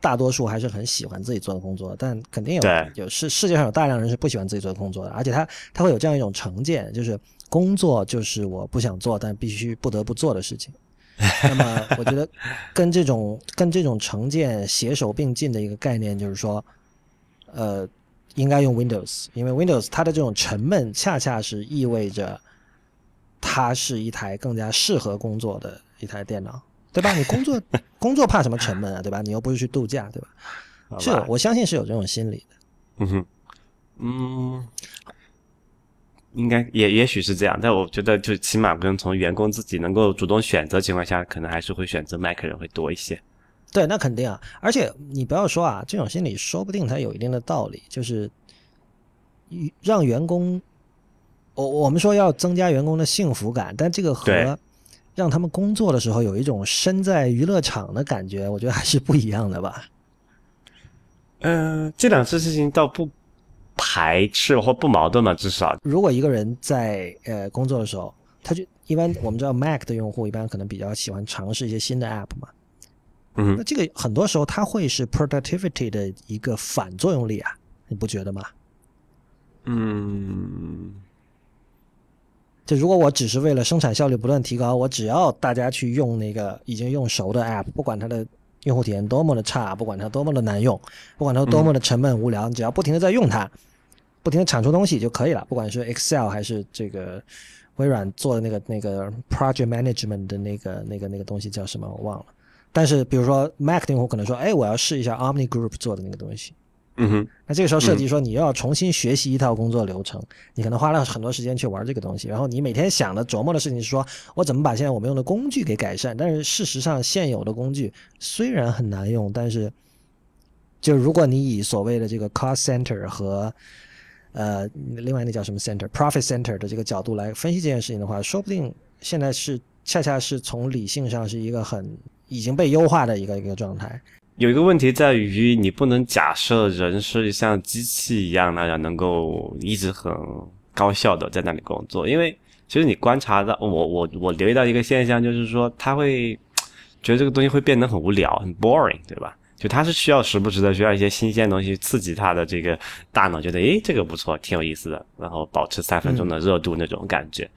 大多数还是很喜欢自己做的工作，但肯定有有世世界上有大量人是不喜欢自己做的工作的，而且他他会有这样一种成见，就是工作就是我不想做但必须不得不做的事情。那么我觉得跟这种跟这种成见携手并进的一个概念就是说，呃。应该用 Windows，因为 Windows 它的这种沉闷，恰恰是意味着它是一台更加适合工作的一台电脑，对吧？你工作 工作怕什么沉闷啊，对吧？你又不是去度假，对吧？是，我相信是有这种心理的。嗯哼，嗯，应该也也许是这样，但我觉得就起码跟从员工自己能够主动选择情况下，可能还是会选择 Mac 人会多一些。对，那肯定啊！而且你不要说啊，这种心理说不定它有一定的道理，就是让员工，我我们说要增加员工的幸福感，但这个和让他们工作的时候有一种身在娱乐场的感觉，我觉得还是不一样的吧。嗯，这两次事情倒不排斥或不矛盾嘛，至少如果一个人在呃工作的时候，他就一般我们知道 Mac 的用户一般可能比较喜欢尝试一些新的 App 嘛。嗯，那这个很多时候它会是 productivity 的一个反作用力啊，你不觉得吗？嗯，就如果我只是为了生产效率不断提高，我只要大家去用那个已经用熟的 app，不管它的用户体验多么的差，不管它多么的难用，不管它多么的沉闷无聊，你只要不停的在用它，不停的产出东西就可以了。不管是 Excel 还是这个微软做的那个那个 project management 的那个那个那个东西叫什么我忘了。但是，比如说 Mac 用户可能说：“哎，我要试一下 Omni Group 做的那个东西。”嗯哼。那这个时候设计说你要重新学习一套工作流程，你可能花了很多时间去玩这个东西。然后你每天想的琢磨的事情是说：“我怎么把现在我们用的工具给改善？”但是事实上，现有的工具虽然很难用，但是就如果你以所谓的这个 Cost Center 和呃另外那叫什么 Center Profit Center 的这个角度来分析这件事情的话，说不定现在是恰恰是从理性上是一个很。已经被优化的一个一个状态。有一个问题在于，你不能假设人是像机器一样那样能够一直很高效的在那里工作，因为其实你观察到，我我我留意到一个现象，就是说他会觉得这个东西会变得很无聊、很 boring，对吧？就他是需要时不时的需要一些新鲜东西刺激他的这个大脑，觉得诶这个不错，挺有意思的，然后保持三分钟的热度那种感觉。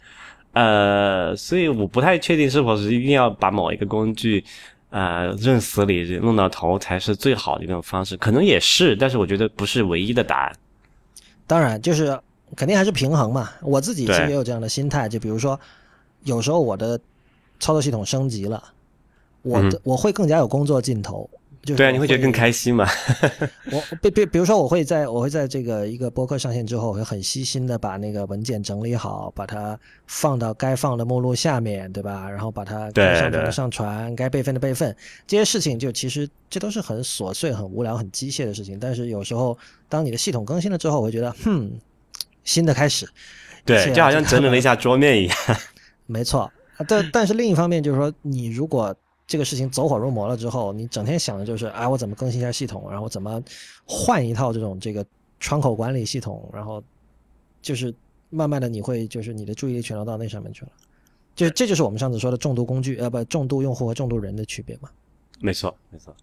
呃，所以我不太确定是否是一定要把某一个工具，呃，认死理弄到头才是最好的一种方式，可能也是，但是我觉得不是唯一的答案。当然，就是肯定还是平衡嘛。我自己其实也有这样的心态，就比如说，有时候我的操作系统升级了，我的我会更加有工作劲头。对啊，你会觉得更开心嘛？我比比比如说，我会在我会在这个一个播客上线之后，我会很细心的把那个文件整理好，把它放到该放的目录下面，对吧？然后把它该上传的上传，该备份的备份，这些事情就其实这都是很琐碎、很无聊、很机械的事情。但是有时候，当你的系统更新了之后，我会觉得，哼，新的开始。对，就好像整理了一下 桌面一样。没错，但但是另一方面就是说，你如果这个事情走火入魔了之后，你整天想的就是，哎，我怎么更新一下系统，然后怎么换一套这种这个窗口管理系统，然后就是慢慢的你会就是你的注意力全都到那上面去了，就这就是我们上次说的重度工具，呃，不，重度用户和重度人的区别嘛。没错，没错，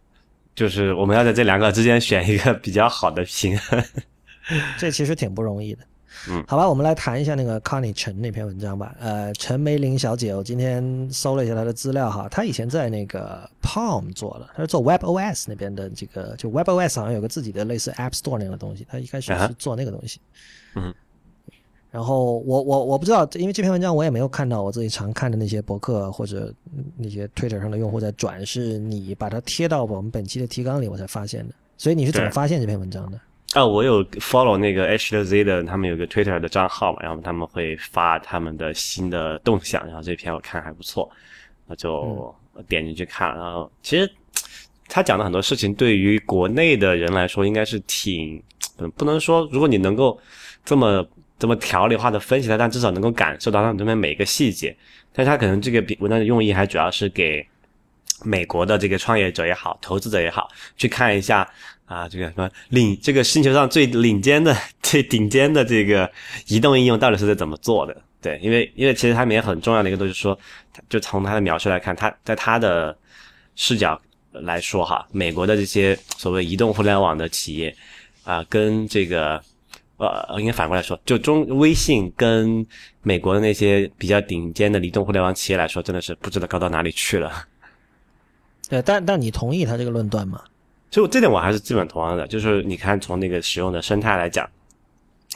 就是我们要在这两个之间选一个比较好的平衡，这其实挺不容易的。嗯，好吧，我们来谈一下那个 Connie 陈那篇文章吧。呃，陈梅林小姐，我今天搜了一下她的资料哈，她以前在那个 Palm 做的，她是做 WebOS 那边的这个，就 WebOS 好像有个自己的类似 App Store 那样的东西，她一开始是做那个东西。嗯，然后我我我不知道，因为这篇文章我也没有看到我自己常看的那些博客或者那些 Twitter 上的用户在转，是你把它贴到我们本期的提纲里，我才发现的。所以你是怎么发现这篇文章的？啊，我有 follow 那个 H 的 Z 的，他们有个 Twitter 的账号嘛，然后他们会发他们的新的动向，然后这篇我看还不错，我就点进去看。然后其实他讲的很多事情，对于国内的人来说，应该是挺，不能说如果你能够这么这么条理化的分析它，但至少能够感受到它里面每一个细节。但是他可能这个文章的用意还主要是给美国的这个创业者也好，投资者也好，去看一下。啊，这个什么领这个星球上最领尖的、最顶尖的这个移动应用到底是在怎么做的？对，因为因为其实他们也很重要的一个东西，说就从他的描述来看，他在他的视角来说哈，美国的这些所谓移动互联网的企业啊，跟这个呃，应该反过来说，就中微信跟美国的那些比较顶尖的移动互联网企业来说，真的是不知道高到哪里去了。对，但但你同意他这个论断吗？就这点我还是基本同样的，就是你看从那个使用的生态来讲，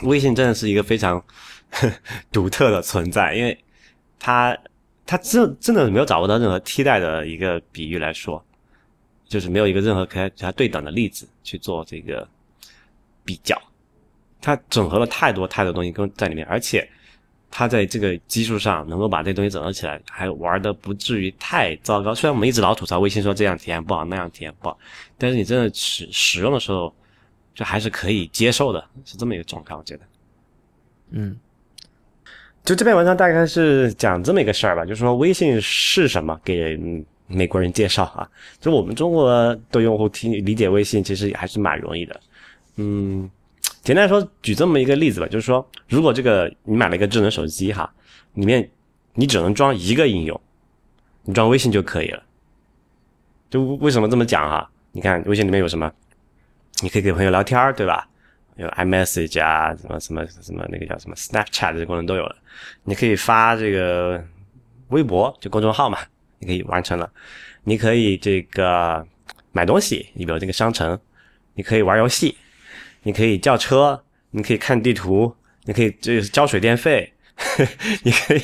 微信真的是一个非常 独特的存在，因为它它真真的没有找不到任何替代的一个比喻来说，就是没有一个任何可以它对等的例子去做这个比较，它整合了太多太多东西跟在里面，而且。他在这个基础上能够把这东西整合起来，还玩的不至于太糟糕。虽然我们一直老吐槽微信说这样体验不好，那样体验不好，但是你真的使使用的时候，就还是可以接受的，是这么一个状态。我觉得，嗯，就这篇文章大概是讲这么一个事儿吧，就是说微信是什么，给美国人介绍啊。就我们中国的用户听理解微信，其实还是蛮容易的，嗯。简单来说，举这么一个例子吧，就是说，如果这个你买了一个智能手机哈，里面你只能装一个应用，你装微信就可以了。就为什么这么讲啊？你看微信里面有什么？你可以给朋友聊天对吧？有 iMessage 啊，什么什么什么那个叫什么 Snapchat 这功能都有了。你可以发这个微博，就公众号嘛，你可以完成了。你可以这个买东西，你比如这个商城，你可以玩游戏。你可以叫车，你可以看地图，你可以就是交水电费，你可以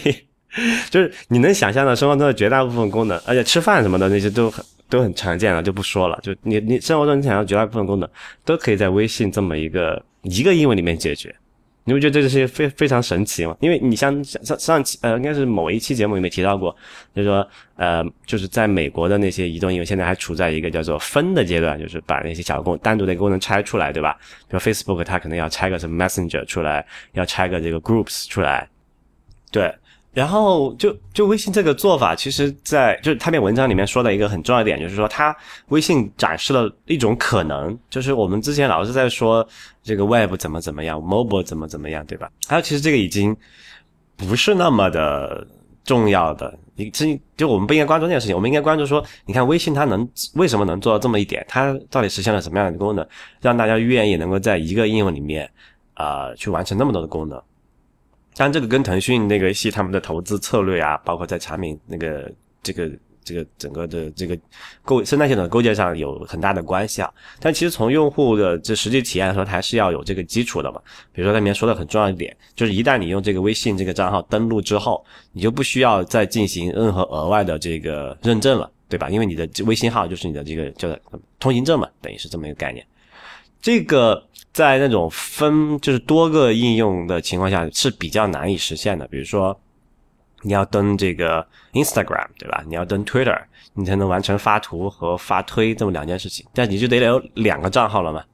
就是你能想象的生活中的绝大部分功能，而且吃饭什么的那些都很都很常见了，就不说了。就你你生活中你想要绝大部分功能，都可以在微信这么一个一个英文里面解决。你不觉得这个是非非常神奇吗？因为你像上上上期呃，应该是某一期节目里面提到过，就是说呃，就是在美国的那些移动应用现在还处在一个叫做分的阶段，就是把那些小功单独的一个功能拆出来，对吧？比如 Facebook 它可能要拆个什么 Messenger 出来，要拆个这个 Groups 出来，对。然后就就微信这个做法，其实，在就是他篇文章里面说的一个很重要的点，就是说，它微信展示了一种可能，就是我们之前老是在说这个 Web 怎么怎么样，Mobile 怎么怎么样，对吧？还有，其实这个已经不是那么的重要的，你这就我们不应该关注这件事情，我们应该关注说，你看微信它能为什么能做到这么一点？它到底实现了什么样的功能，让大家愿意能够在一个应用里面啊去完成那么多的功能？当然，这个跟腾讯那个系他们的投资策略啊，包括在产品那个这个这个整个的这个构生态系统构建上有很大的关系啊。但其实从用户的这实际体验来说，还是要有这个基础的嘛。比如说，它里面说的很重要一点，就是一旦你用这个微信这个账号登录之后，你就不需要再进行任何额外的这个认证了，对吧？因为你的微信号就是你的这个叫通行证嘛，等于是这么一个概念。这个。在那种分就是多个应用的情况下是比较难以实现的。比如说，你要登这个 Instagram，对吧？你要登 Twitter，你才能完成发图和发推这么两件事情。但你就得有两个账号了嘛。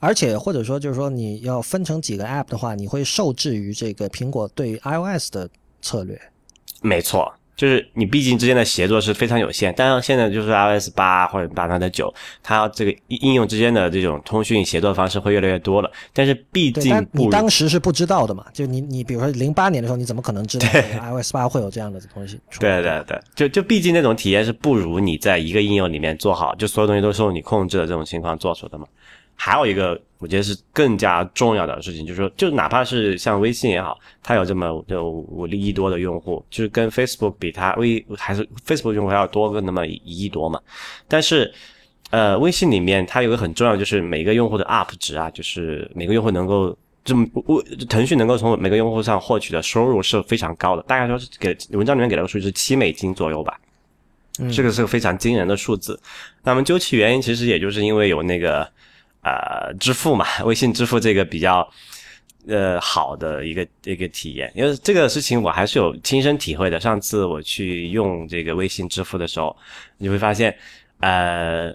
而且或者说就是说你要分成几个 App 的话，你会受制于这个苹果对 iOS 的策略。没错。就是你毕竟之间的协作是非常有限，但是现在就是 iOS 八或者八它的九，它这个应用之间的这种通讯协作方式会越来越多了。但是毕竟你当时是不知道的嘛？就你你比如说零八年的时候，你怎么可能知道 iOS 八会有这样的东西？对对对，就就毕竟那种体验是不如你在一个应用里面做好，就所有东西都受你控制的这种情况做出的嘛。还有一个，我觉得是更加重要的事情，就是说，就哪怕是像微信也好，它有这么就五亿多的用户，就是跟 Facebook 比，它微还是 Facebook 用户还要多个那么一亿多嘛。但是，呃，微信里面它有个很重要，就是每个用户的 UP 值啊，就是每个用户能够这么，腾讯能够从每个用户上获取的收入是非常高的，大概说是给文章里面给了个数据是七美金左右吧，这个是个非常惊人的数字。那么究其原因，其实也就是因为有那个。呃支付嘛，微信支付这个比较呃好的一个一个体验，因为这个事情我还是有亲身体会的。上次我去用这个微信支付的时候，你会发现，呃。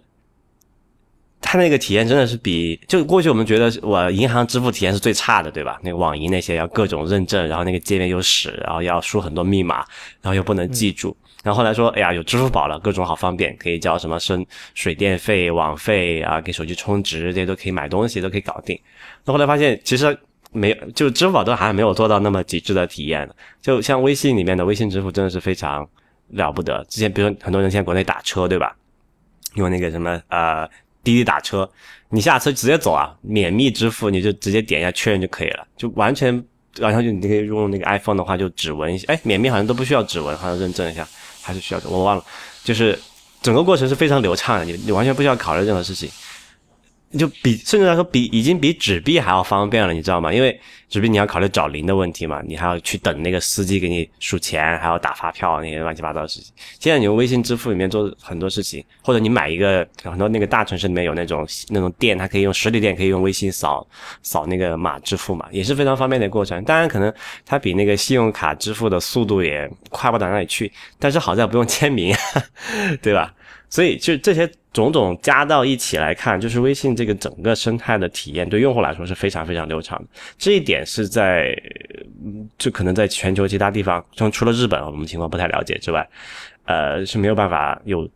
它那个体验真的是比就过去我们觉得我银行支付体验是最差的，对吧？那个网银那些要各种认证，然后那个界面又屎，然后要输很多密码，然后又不能记住。然后后来说，哎呀，有支付宝了，各种好方便，可以交什么生水电费、网费啊，给手机充值这些都可以，买东西都可以搞定。那后来发现其实没有，就支付宝都还没有做到那么极致的体验。就像微信里面的微信支付真的是非常了不得。之前比如说很多人现在国内打车，对吧？用那个什么呃。滴滴打车，你下车直接走啊，免密支付，你就直接点一下确认就可以了，就完全，然后就你可以用那个 iPhone 的话就指纹，哎，免密好像都不需要指纹，好像认证一下还是需要的，我忘了，就是整个过程是非常流畅的，你你完全不需要考虑任何事情。就比甚至来说比已经比纸币还要方便了，你知道吗？因为纸币你要考虑找零的问题嘛，你还要去等那个司机给你数钱，还要打发票那些乱七八糟的事情。现在你用微信支付里面做很多事情，或者你买一个很多那个大城市里面有那种那种店，它可以用实体店可以用微信扫扫那个码支付嘛，也是非常方便的过程。当然可能它比那个信用卡支付的速度也快不到哪里去，但是好在不用签名，对吧？所以就这些种种加到一起来看，就是微信这个整个生态的体验对用户来说是非常非常流畅的。这一点是在就可能在全球其他地方，像除了日本我们情况不太了解之外，呃是没有办法有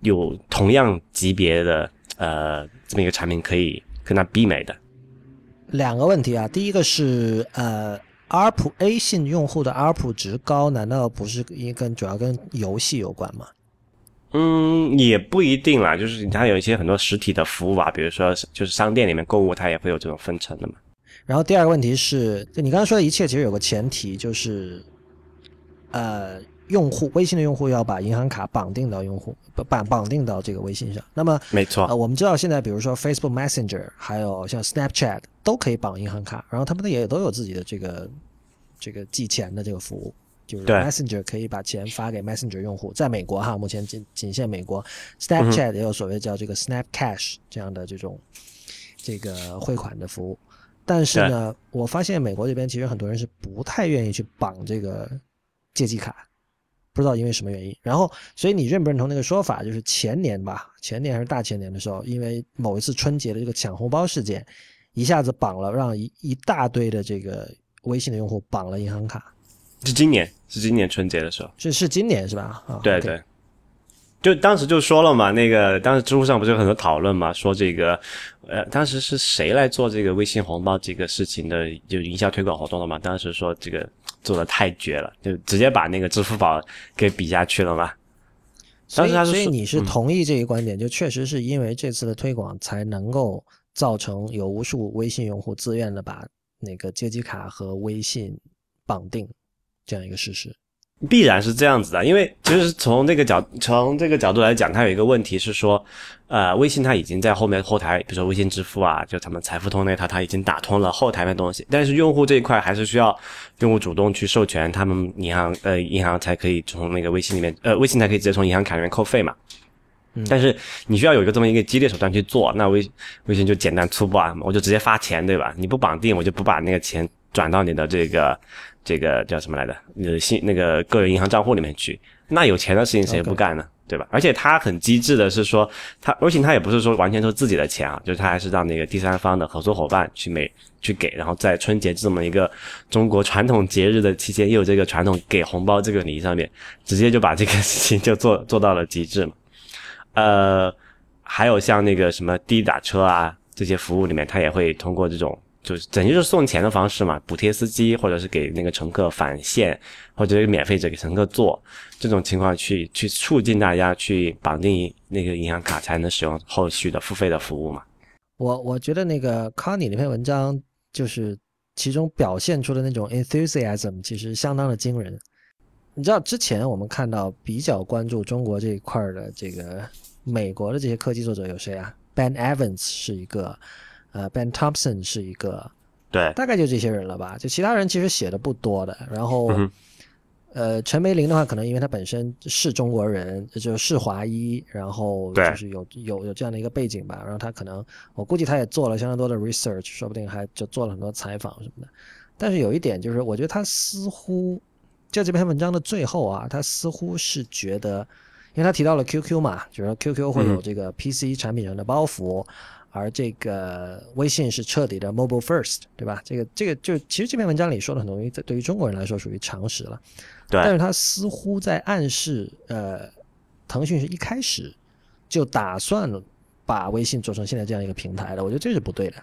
有同样级别的呃这么一个产品可以跟它媲美的。两个问题啊，第一个是呃，ARPU A 信用户的 ARPU 值高，难道不是因跟主要跟游戏有关吗？嗯，也不一定啦，就是它有一些很多实体的服务啊，比如说就是商店里面购物，它也会有这种分成的嘛。然后第二个问题是，就你刚才说的一切，其实有个前提就是，呃，用户微信的用户要把银行卡绑定到用户绑绑定到这个微信上。那么没错，呃，我们知道现在比如说 Facebook Messenger，还有像 Snapchat 都可以绑银行卡，然后他们的也都有自己的这个这个寄钱的这个服务。就是 Messenger 可以把钱发给 Messenger 用户，在美国哈，目前仅仅限美国。Snapchat 也有所谓叫这个 Snap Cash 这样的这种这个汇款的服务，但是呢，我发现美国这边其实很多人是不太愿意去绑这个借记卡，不知道因为什么原因。然后，所以你认不认同那个说法？就是前年吧，前年还是大前年的时候，因为某一次春节的这个抢红包事件，一下子绑了，让一一大堆的这个微信的用户绑了银行卡。是今年，是今年春节的时候，是是今年是吧？对对，就当时就说了嘛，那个当时知乎上不是有很多讨论嘛，说这个，呃，当时是谁来做这个微信红包这个事情的，就营销推广活动的嘛？当时说这个做的太绝了，就直接把那个支付宝给比下去了嘛。所以，所以你是同意这一观点？就确实是因为这次的推广，才能够造成有无数微信用户自愿的把那个借记卡和微信绑定。这样一个事实，必然是这样子的，因为其实从这个角从这个角度来讲，它有一个问题是说，呃，微信它已经在后面后台，比如说微信支付啊，就他们财付通那套，它已经打通了后台的东西，但是用户这一块还是需要用户主动去授权，他们银行呃银行才可以从那个微信里面呃微信才可以直接从银行卡里面扣费嘛，但是你需要有一个这么一个激烈手段去做，那微微信就简单粗暴啊，我就直接发钱，对吧？你不绑定，我就不把那个钱转到你的这个。这个叫什么来着？呃，信那个个人银行账户里面去，那有钱的事情谁不干呢？对吧？而且他很机智的是说，他而且他也不是说完全是自己的钱啊，就是他还是让那个第三方的合作伙伴去每去给，然后在春节这么一个中国传统节日的期间，又有这个传统给红包这个礼仪上面，直接就把这个事情就做 做到了极致嘛。呃，还有像那个什么滴滴打车啊这些服务里面，他也会通过这种。就是等于是送钱的方式嘛，补贴司机，或者是给那个乘客返现，或者是免费者给乘客坐，这种情况去去促进大家去绑定那个银行卡，才能使用后续的付费的服务嘛。我我觉得那个康尼那篇文章，就是其中表现出的那种 enthusiasm，其实相当的惊人。你知道之前我们看到比较关注中国这一块的这个美国的这些科技作者有谁啊？Ben Evans 是一个。呃，Ben Thompson 是一个，对，大概就这些人了吧？就其他人其实写的不多的。然后，呃，陈梅林的话，可能因为他本身是中国人，就是华裔，然后就是有有有这样的一个背景吧，然后他可能我估计他也做了相当多的 research，说不定还就做了很多采访什么的。但是有一点就是，我觉得他似乎在这篇文章的最后啊，他似乎是觉得，因为他提到了 QQ 嘛，就是说 QQ 会有这个 PC 产品上的包袱，而这个微信是彻底的 mobile first，对吧？这个这个就其实这篇文章里说的很多东西，对于中国人来说属于常识了。对但是他似乎在暗示，呃，腾讯是一开始就打算把微信做成现在这样一个平台的，我觉得这是不对的。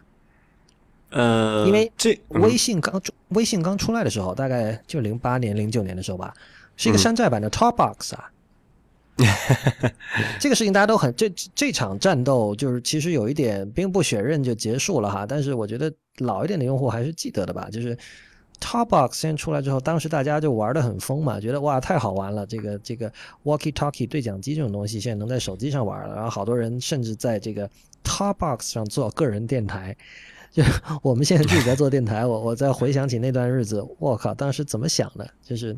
呃，因为这嗯微信刚出微信刚出来的时候，大概就零八年、零九年的时候吧，是一个嗯山寨版的 Topbox 啊。这个事情大家都很这这场战斗就是其实有一点兵不血刃就结束了哈，但是我觉得老一点的用户还是记得的吧，就是 Topbox 先出来之后，当时大家就玩的很疯嘛，觉得哇太好玩了，这个这个 Walkie Talkie 对讲机这种东西现在能在手机上玩了，然后好多人甚至在这个 Topbox 上做个人电台。就 我们现在自己在做电台，我我在回想起那段日子，我靠，当时怎么想的？就是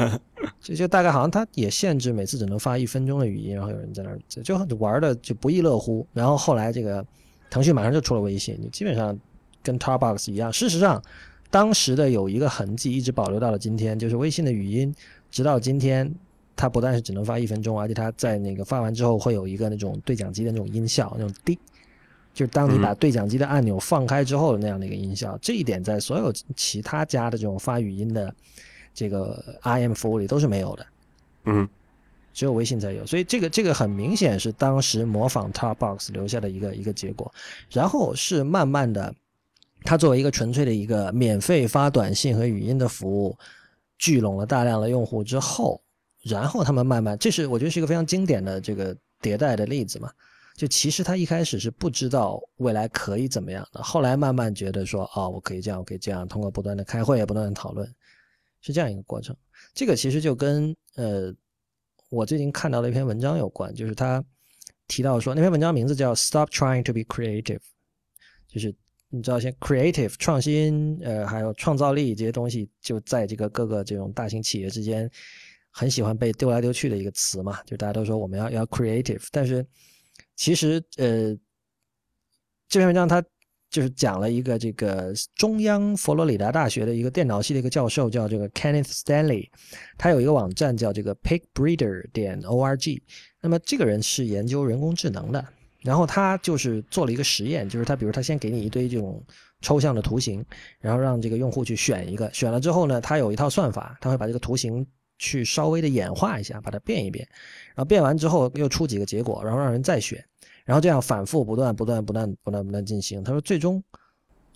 就就大概好像他也限制每次只能发一分钟的语音，然后有人在那儿就就玩的就不亦乐乎。然后后来这个腾讯马上就出了微信，你基本上跟 Tarbox 一样。事实上，当时的有一个痕迹一直保留到了今天，就是微信的语音，直到今天，它不但是只能发一分钟，而且它在那个发完之后会有一个那种对讲机的那种音效，那种滴。就是当你把对讲机的按钮放开之后的那样的一个音效，这一点在所有其他家的这种发语音的这个 IM 服务里都是没有的，嗯只有微信才有。所以这个这个很明显是当时模仿 Topbox 留下的一个一个结果。然后是慢慢的，它作为一个纯粹的一个免费发短信和语音的服务，聚拢了大量的用户之后，然后他们慢慢，这是我觉得是一个非常经典的这个迭代的例子嘛。就其实他一开始是不知道未来可以怎么样的，后来慢慢觉得说，哦，我可以这样，我可以这样，通过不断的开会也，不断的讨论，是这样一个过程。这个其实就跟呃，我最近看到的一篇文章有关，就是他提到说，那篇文章名字叫 “Stop Trying to be Creative”，就是你知道，先 creative 创新，呃，还有创造力这些东西，就在这个各个这种大型企业之间，很喜欢被丢来丢去的一个词嘛，就大家都说我们要要 creative，但是。其实，呃，这篇文章它就是讲了一个这个中央佛罗里达大学的一个电脑系的一个教授，叫这个 Kenneth Stanley，他有一个网站叫这个 PigBreeder 点 org。那么这个人是研究人工智能的，然后他就是做了一个实验，就是他比如他先给你一堆这种抽象的图形，然后让这个用户去选一个，选了之后呢，他有一套算法，他会把这个图形。去稍微的演化一下，把它变一变，然后变完之后又出几个结果，然后让人再选，然后这样反复不断、不断、不断、不断、不断进行。他说，最终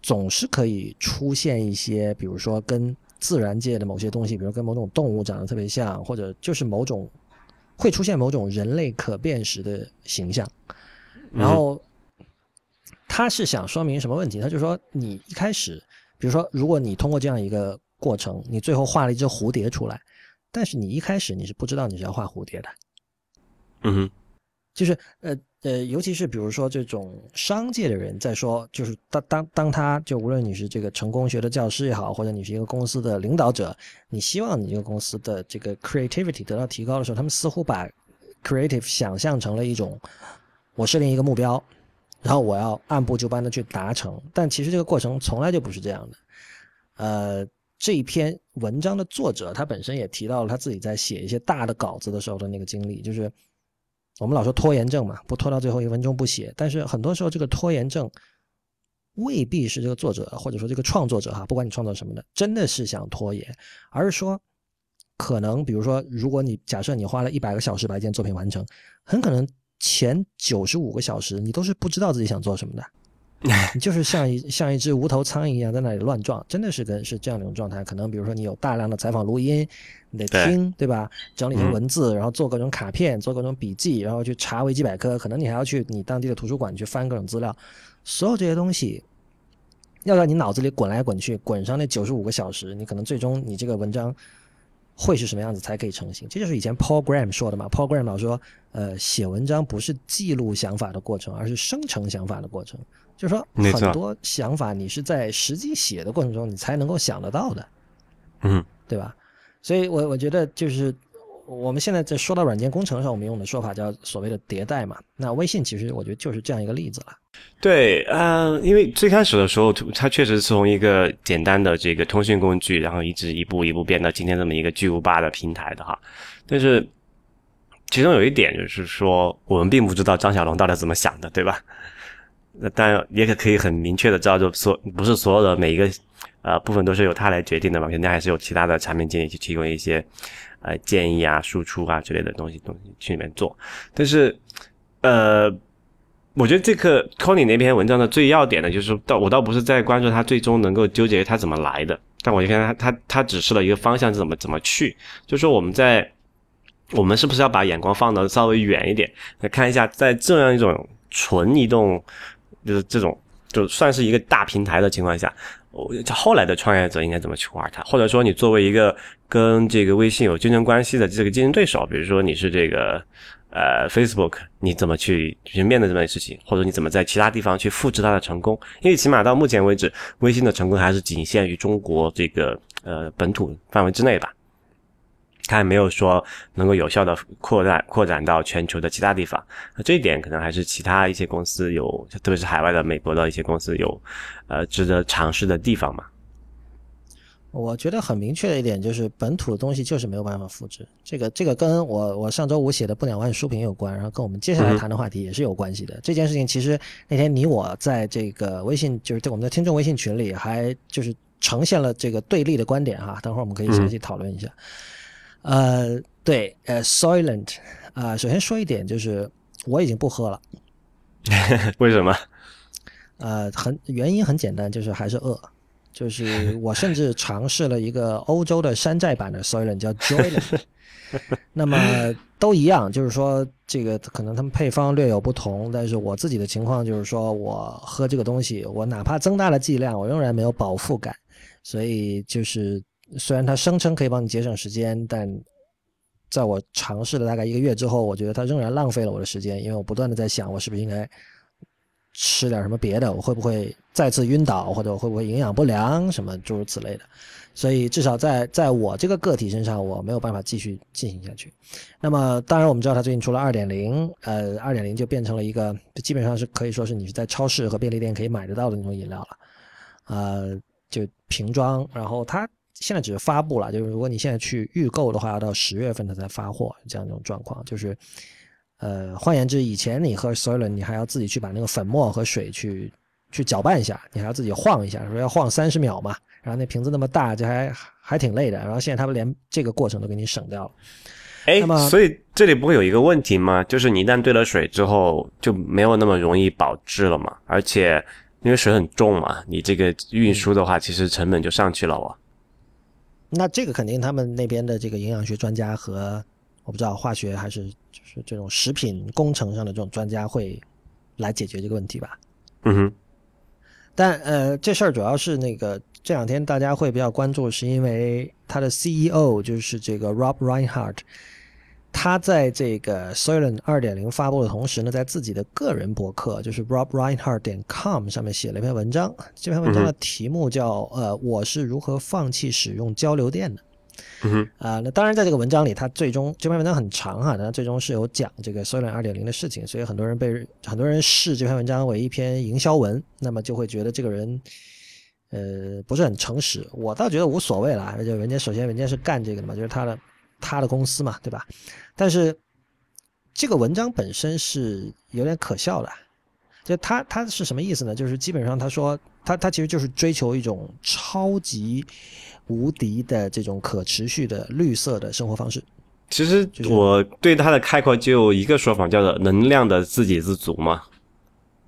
总是可以出现一些，比如说跟自然界的某些东西，比如跟某种动物长得特别像，或者就是某种会出现某种人类可辨识的形象。然后他是想说明什么问题？他就说，你一开始，比如说，如果你通过这样一个过程，你最后画了一只蝴蝶出来。但是你一开始你是不知道你是要画蝴蝶的，嗯哼，就是呃呃，尤其是比如说这种商界的人在说，就是当当当他就无论你是这个成功学的教师也好，或者你是一个公司的领导者，你希望你这个公司的这个 creativity 得到提高的时候，他们似乎把 creative 想象成了一种我设定一个目标，然后我要按部就班的去达成，但其实这个过程从来就不是这样的，呃。这一篇文章的作者，他本身也提到了他自己在写一些大的稿子的时候的那个经历，就是我们老说拖延症嘛，不拖到最后一分钟不写。但是很多时候，这个拖延症未必是这个作者或者说这个创作者哈，不管你创作什么的，真的是想拖延，而是说可能，比如说，如果你假设你花了一百个小时把一件作品完成，很可能前九十五个小时你都是不知道自己想做什么的。你 就是像一像一只无头苍蝇一样在那里乱撞，真的是跟是这样的一种状态。可能比如说你有大量的采访录音，你得听，对吧？整理成文字，然后做各种卡片，做各种笔记，然后去查维基百科。可能你还要去你当地的图书馆去翻各种资料。所有这些东西，要在你脑子里滚来滚去，滚上那九十五个小时，你可能最终你这个文章会是什么样子才可以成型？这就是以前 Paul Graham 说的嘛。Paul Graham 老说，呃，写文章不是记录想法的过程，而是生成想法的过程。就是说，很多想法你是在实际写的过程中你才能够想得到的，嗯，对吧？所以我我觉得就是我们现在在说到软件工程上，我们用的说法叫所谓的迭代嘛。那微信其实我觉得就是这样一个例子了。对，呃，因为最开始的时候，它确实是从一个简单的这个通讯工具，然后一直一步一步变到今天这么一个巨无霸的平台的哈。但是其中有一点就是说，我们并不知道张小龙到底怎么想的，对吧？那当然也可可以很明确的知道，就所不是所有的每一个呃部分都是由他来决定的嘛，肯定还是有其他的产品经理去提供一些呃建议啊、输出啊之类的东西东西去里面做。但是呃。我觉得这个 Tony 那篇文章的最要点呢，就是倒我倒不是在关注他最终能够纠结他怎么来的，但我就看他他他指示了一个方向是，怎么怎么去，就是说我们在我们是不是要把眼光放得稍微远一点，来看一下在这样一种纯移动，就是这种就算是一个大平台的情况下，我后来的创业者应该怎么去玩它，或者说你作为一个跟这个微信有竞争关系的这个竞争对手，比如说你是这个。呃，Facebook，你怎么去去面对这件事情，或者你怎么在其他地方去复制它的成功？因为起码到目前为止，微信的成功还是仅限于中国这个呃本土范围之内吧，它还没有说能够有效的扩展扩展到全球的其他地方。那这一点可能还是其他一些公司有，特别是海外的美国的一些公司有，呃，值得尝试的地方嘛。我觉得很明确的一点就是，本土的东西就是没有办法复制。这个这个跟我我上周五写的不两万书评有关，然后跟我们接下来谈的话题也是有关系的。这件事情其实那天你我在这个微信，就是在我们的听众微信群里，还就是呈现了这个对立的观点哈。等会儿我们可以详细讨论一下。呃，对，呃，Soylent 啊，首先说一点就是我已经不喝了。为什么？呃，很原因很简单，就是还是饿。就是我甚至尝试了一个欧洲的山寨版的 Soylent，叫 Joylent。那么都一样，就是说这个可能他们配方略有不同，但是我自己的情况就是说我喝这个东西，我哪怕增大了剂量，我仍然没有饱腹感。所以就是虽然它声称可以帮你节省时间，但在我尝试了大概一个月之后，我觉得它仍然浪费了我的时间，因为我不断的在想，我是不是应该。吃点什么别的，我会不会再次晕倒，或者会不会营养不良，什么诸如此类的。所以至少在在我这个个体身上，我没有办法继续进行下去。那么当然，我们知道它最近出了二点零，呃，二点零就变成了一个基本上是可以说是你是在超市和便利店可以买得到的那种饮料了，呃，就瓶装。然后它现在只是发布了，就是如果你现在去预购的话，要到十月份它才发货，这样一种状况就是。呃，换言之，以前你喝 Soylent，你还要自己去把那个粉末和水去去搅拌一下，你还要自己晃一下，说要晃三十秒嘛。然后那瓶子那么大，就还还挺累的。然后现在他们连这个过程都给你省掉了。哎，所以这里不会有一个问题吗？就是你一旦兑了水之后，就没有那么容易保质了嘛？而且因为水很重嘛，你这个运输的话，其实成本就上去了哦。那这个肯定他们那边的这个营养学专家和。我不知道化学还是就是这种食品工程上的这种专家会来解决这个问题吧。嗯哼。但呃，这事儿主要是那个这两天大家会比较关注，是因为他的 CEO 就是这个 Rob Reinhardt，他在这个 Soylent 二点零发布的同时呢，在自己的个人博客就是 Rob Reinhardt 点 com 上面写了一篇文章。这篇文章的题目叫呃，我是如何放弃使用交流电的。嗯哼，啊，那当然，在这个文章里，他最终这篇文章很长哈，那最终是有讲这个 Soylent 二点零的事情，所以很多人被很多人视这篇文章为一篇营销文，那么就会觉得这个人，呃，不是很诚实。我倒觉得无所谓了，就人家首先人家是干这个的嘛，就是他的他的公司嘛，对吧？但是这个文章本身是有点可笑的，就他他是什么意思呢？就是基本上他说他他其实就是追求一种超级。无敌的这种可持续的绿色的生活方式，其实我对他的概括就一个说法，叫做能量的自给自足嘛。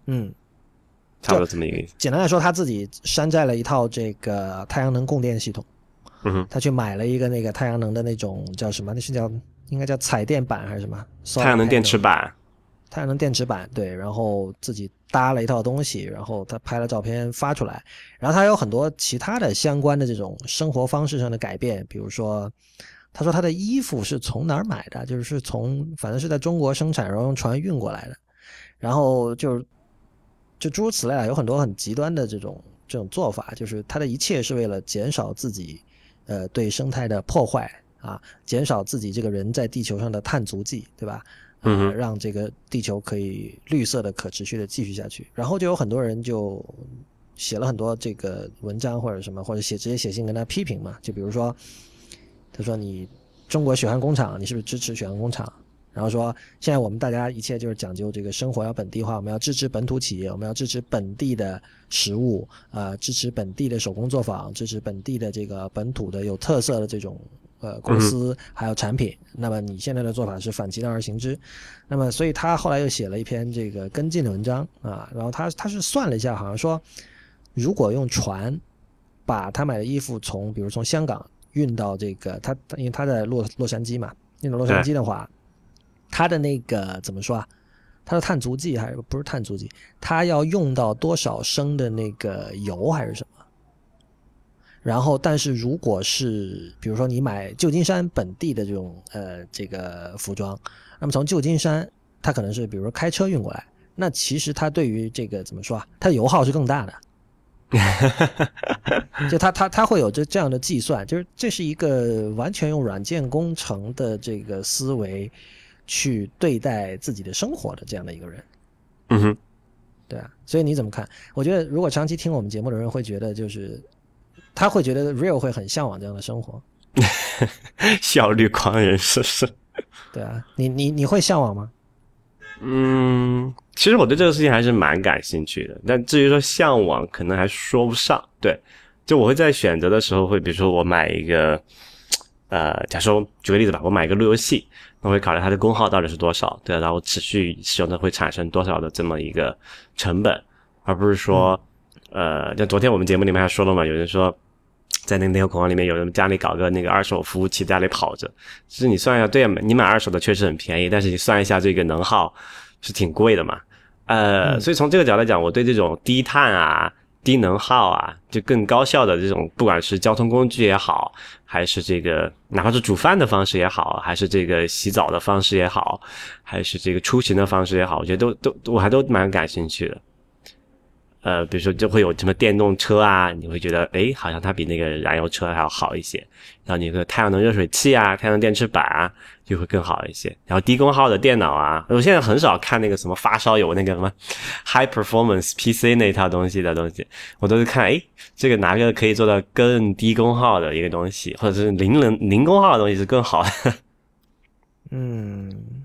嗯，差不多这么一个意思。简单来说，他自己山寨了一套这个太阳能供电系统。嗯，他去买了一个那个太阳能的那种叫什么？那是叫应该叫彩电板还是什么？太阳能电池板。太阳能电池板，对，然后自己搭了一套东西，然后他拍了照片发出来，然后他有很多其他的相关的这种生活方式上的改变，比如说，他说他的衣服是从哪儿买的，就是是从反正是在中国生产，然后用船运过来的，然后就就诸如此类啊，有很多很极端的这种这种做法，就是他的一切是为了减少自己呃对生态的破坏啊，减少自己这个人在地球上的碳足迹，对吧？呃，让这个地球可以绿色的、可持续的继续下去。然后就有很多人就写了很多这个文章或者什么，或者写直接写信跟他批评嘛。就比如说，他说你中国血汗工厂，你是不是支持血汗工厂？然后说现在我们大家一切就是讲究这个生活要本地化，我们要支持本土企业，我们要支持本地的食物，啊，支持本地的手工作坊，支持本地的这个本土的有特色的这种。呃，公司还有产品，那么你现在的做法是反其道而行之，那么所以他后来又写了一篇这个跟进的文章啊，然后他他是算了一下，好像说如果用船把他买的衣服从比如从香港运到这个他因为他在洛洛杉矶嘛，运到洛杉矶的话，他的那个怎么说啊？它的碳足迹还是不是碳足迹？它要用到多少升的那个油还是什么？然后，但是如果是比如说你买旧金山本地的这种呃这个服装，那么从旧金山它可能是比如说开车运过来，那其实它对于这个怎么说啊？它的油耗是更大的。就它它它会有这这样的计算，就是这是一个完全用软件工程的这个思维去对待自己的生活的这样的一个人。嗯哼，对啊，所以你怎么看？我觉得如果长期听我们节目的人会觉得就是。他会觉得 real 会很向往这样的生活，效率狂人是不是？对啊，你你你会向往吗？嗯，其实我对这个事情还是蛮感兴趣的，但至于说向往，可能还说不上。对，就我会在选择的时候，会比如说我买一个，呃，假说举个例子吧，我买一个路由器，我会考虑它的功耗到底是多少，对，然后持续使用的会产生多少的这么一个成本，而不是说。呃，像昨天我们节目里面还说了嘛，有人说，在那个内核恐慌里面，有人家里搞个那个二手服务器，家里跑着。其实你算一下，对，你买二手的确实很便宜，但是你算一下这个能耗是挺贵的嘛。呃，所以从这个角度来讲，我对这种低碳啊、低能耗啊，就更高效的这种，不管是交通工具也好，还是这个哪怕是煮饭的方式也好，还是这个洗澡的方式也好，还是这个出行的方式也好，我觉得都都我还都蛮感兴趣的。呃，比如说就会有什么电动车啊，你会觉得诶，好像它比那个燃油车还要好一些。然后你的太阳能热水器啊，太阳能电池板啊，就会更好一些。然后低功耗的电脑啊，我现在很少看那个什么发烧友那个什么 high performance PC 那套东西的东西，我都是看诶，这个哪个可以做到更低功耗的一个东西，或者是零能零功耗的东西是更好的。嗯，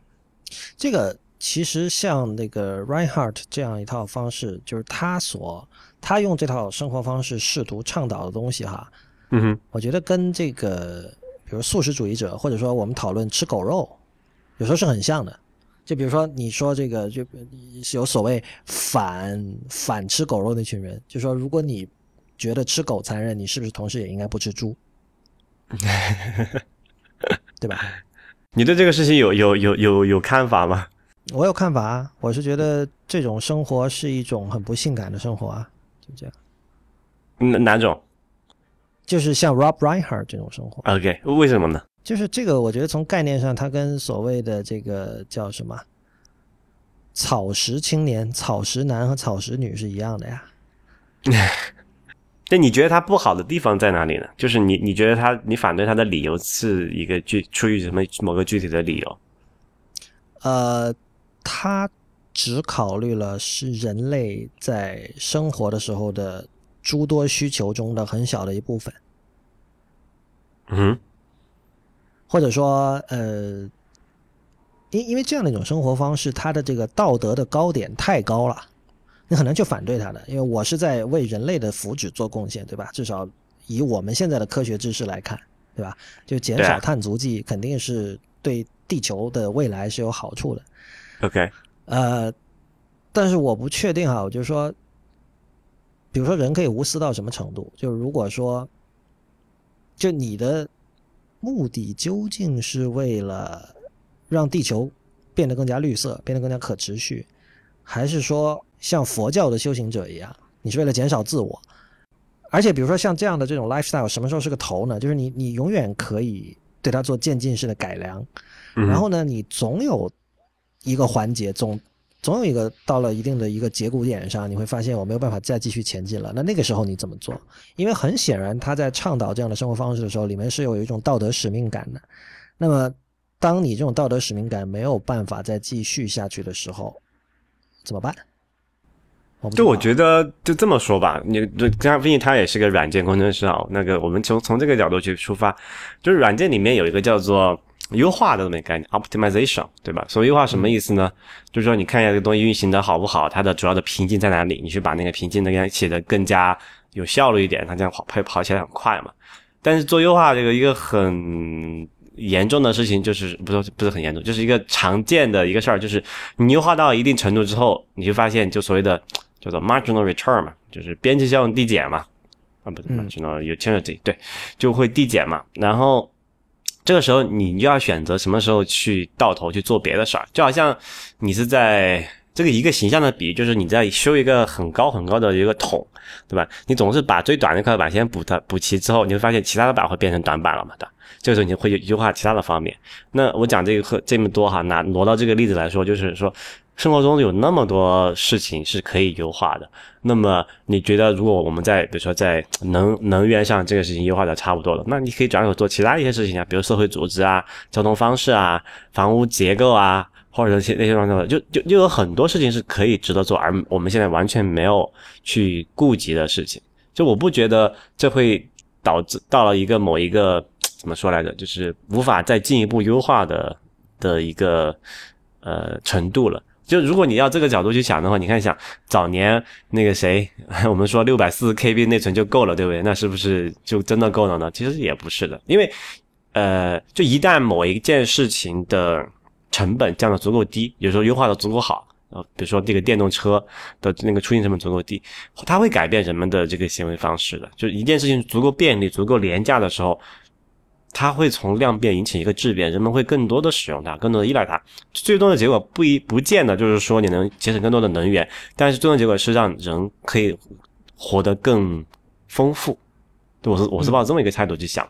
这个。其实像那个 Reinhardt 这样一套方式，就是他所他用这套生活方式试图倡导的东西哈，嗯哼，我觉得跟这个比如素食主义者，或者说我们讨论吃狗肉，有时候是很像的。就比如说你说这个，就有所谓反反吃狗肉那群人，就说如果你觉得吃狗残忍，你是不是同时也应该不吃猪？对吧？你对这个事情有有有有有看法吗？我有看法啊，我是觉得这种生活是一种很不性感的生活啊，就这样。哪哪种？就是像 Rob Reinhardt 这种生活。OK，为什么呢？就是这个，我觉得从概念上，它跟所谓的这个叫什么草食青年、草食男和草食女是一样的呀。那你觉得他不好的地方在哪里呢？就是你你觉得他你反对他的理由是一个具出于什么某个具体的理由？呃。他只考虑了是人类在生活的时候的诸多需求中的很小的一部分，嗯，或者说，呃，因因为这样的一种生活方式，它的这个道德的高点太高了，你很难去反对它的。因为我是在为人类的福祉做贡献，对吧？至少以我们现在的科学知识来看，对吧？就减少碳足迹，肯定是对地球的未来是有好处的。OK，呃，但是我不确定哈，我就说，比如说人可以无私到什么程度？就如果说，就你的目的究竟是为了让地球变得更加绿色，变得更加可持续，还是说像佛教的修行者一样，你是为了减少自我？而且比如说像这样的这种 lifestyle，什么时候是个头呢？就是你你永远可以对它做渐进式的改良，然后呢，你总有。一个环节总总有一个到了一定的一个节骨眼上，你会发现我没有办法再继续前进了。那那个时候你怎么做？因为很显然，他在倡导这样的生活方式的时候，里面是有一种道德使命感的。那么，当你这种道德使命感没有办法再继续下去的时候，怎么办？就我觉得就这么说吧，你刚毕竟他也是个软件工程师啊。那个我们从从这个角度去出发，就是软件里面有一个叫做优化的这么一个概念，optimization，对吧？所谓优化什么意思呢？就是说你看一下这个东西运行的好不好，它的主要的瓶颈在哪里，你去把那个瓶颈那个写的更加有效率一点，它这样跑会跑起来很快嘛。但是做优化这个一个很严重的事情，就是不是不是很严重，就是一个常见的一个事儿，就是你优化到一定程度之后，你就发现就所谓的。叫做 marginal return 嘛，就是边际效用递减嘛，啊不是 marginal utility，对，就会递减嘛。然后这个时候你就要选择什么时候去到头去做别的事儿，就好像你是在这个一个形象的比喻，就是你在修一个很高很高的一个桶，对吧？你总是把最短那块板先补它补齐之后，你会发现其他的板会变成短板了嘛对。这个时候你会优化其他的方面。那我讲这个课这么多哈，拿挪到这个例子来说，就是说。生活中有那么多事情是可以优化的，那么你觉得如果我们在比如说在能能源上这个事情优化的差不多了，那你可以转手做其他一些事情啊，比如社会组织啊、交通方式啊、房屋结构啊，或者那些那些方面的，就就就有很多事情是可以值得做，而我们现在完全没有去顾及的事情。就我不觉得这会导致到了一个某一个怎么说来着，就是无法再进一步优化的的一个呃程度了。就如果你要这个角度去想的话，你看想早年那个谁，我们说六百四十 KB 内存就够了，对不对？那是不是就真的够了呢？其实也不是的，因为呃，就一旦某一件事情的成本降得足够低，有时候优化的足够好，呃，比如说这个电动车的那个出行成本足够低，它会改变人们的这个行为方式的。就一件事情足够便利、足够廉价的时候。它会从量变引起一个质变，人们会更多的使用它，更多的依赖它。最终的结果不一不见得就是说你能节省更多的能源，但是最终结果是让人可以活得更丰富。我是我是抱这么一个态度去想。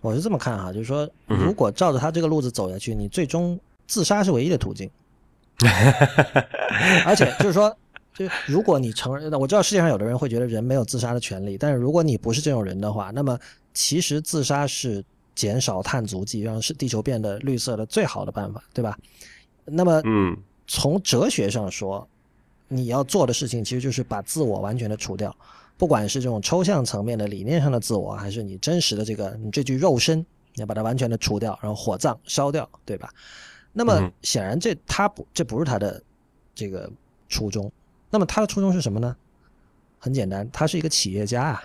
我是这么看哈，就是说，如果照着他这个路子走下去，你最终自杀是唯一的途径。而且就是说。就如果你承认，我知道世界上有的人会觉得人没有自杀的权利，但是如果你不是这种人的话，那么其实自杀是减少碳足迹，让是地球变得绿色的最好的办法，对吧？那么，嗯，从哲学上说，你要做的事情其实就是把自我完全的除掉，不管是这种抽象层面的理念上的自我，还是你真实的这个你这具肉身，你要把它完全的除掉，然后火葬烧掉，对吧？那么显然这他不这不是他的这个初衷。那么他的初衷是什么呢？很简单，他是一个企业家啊。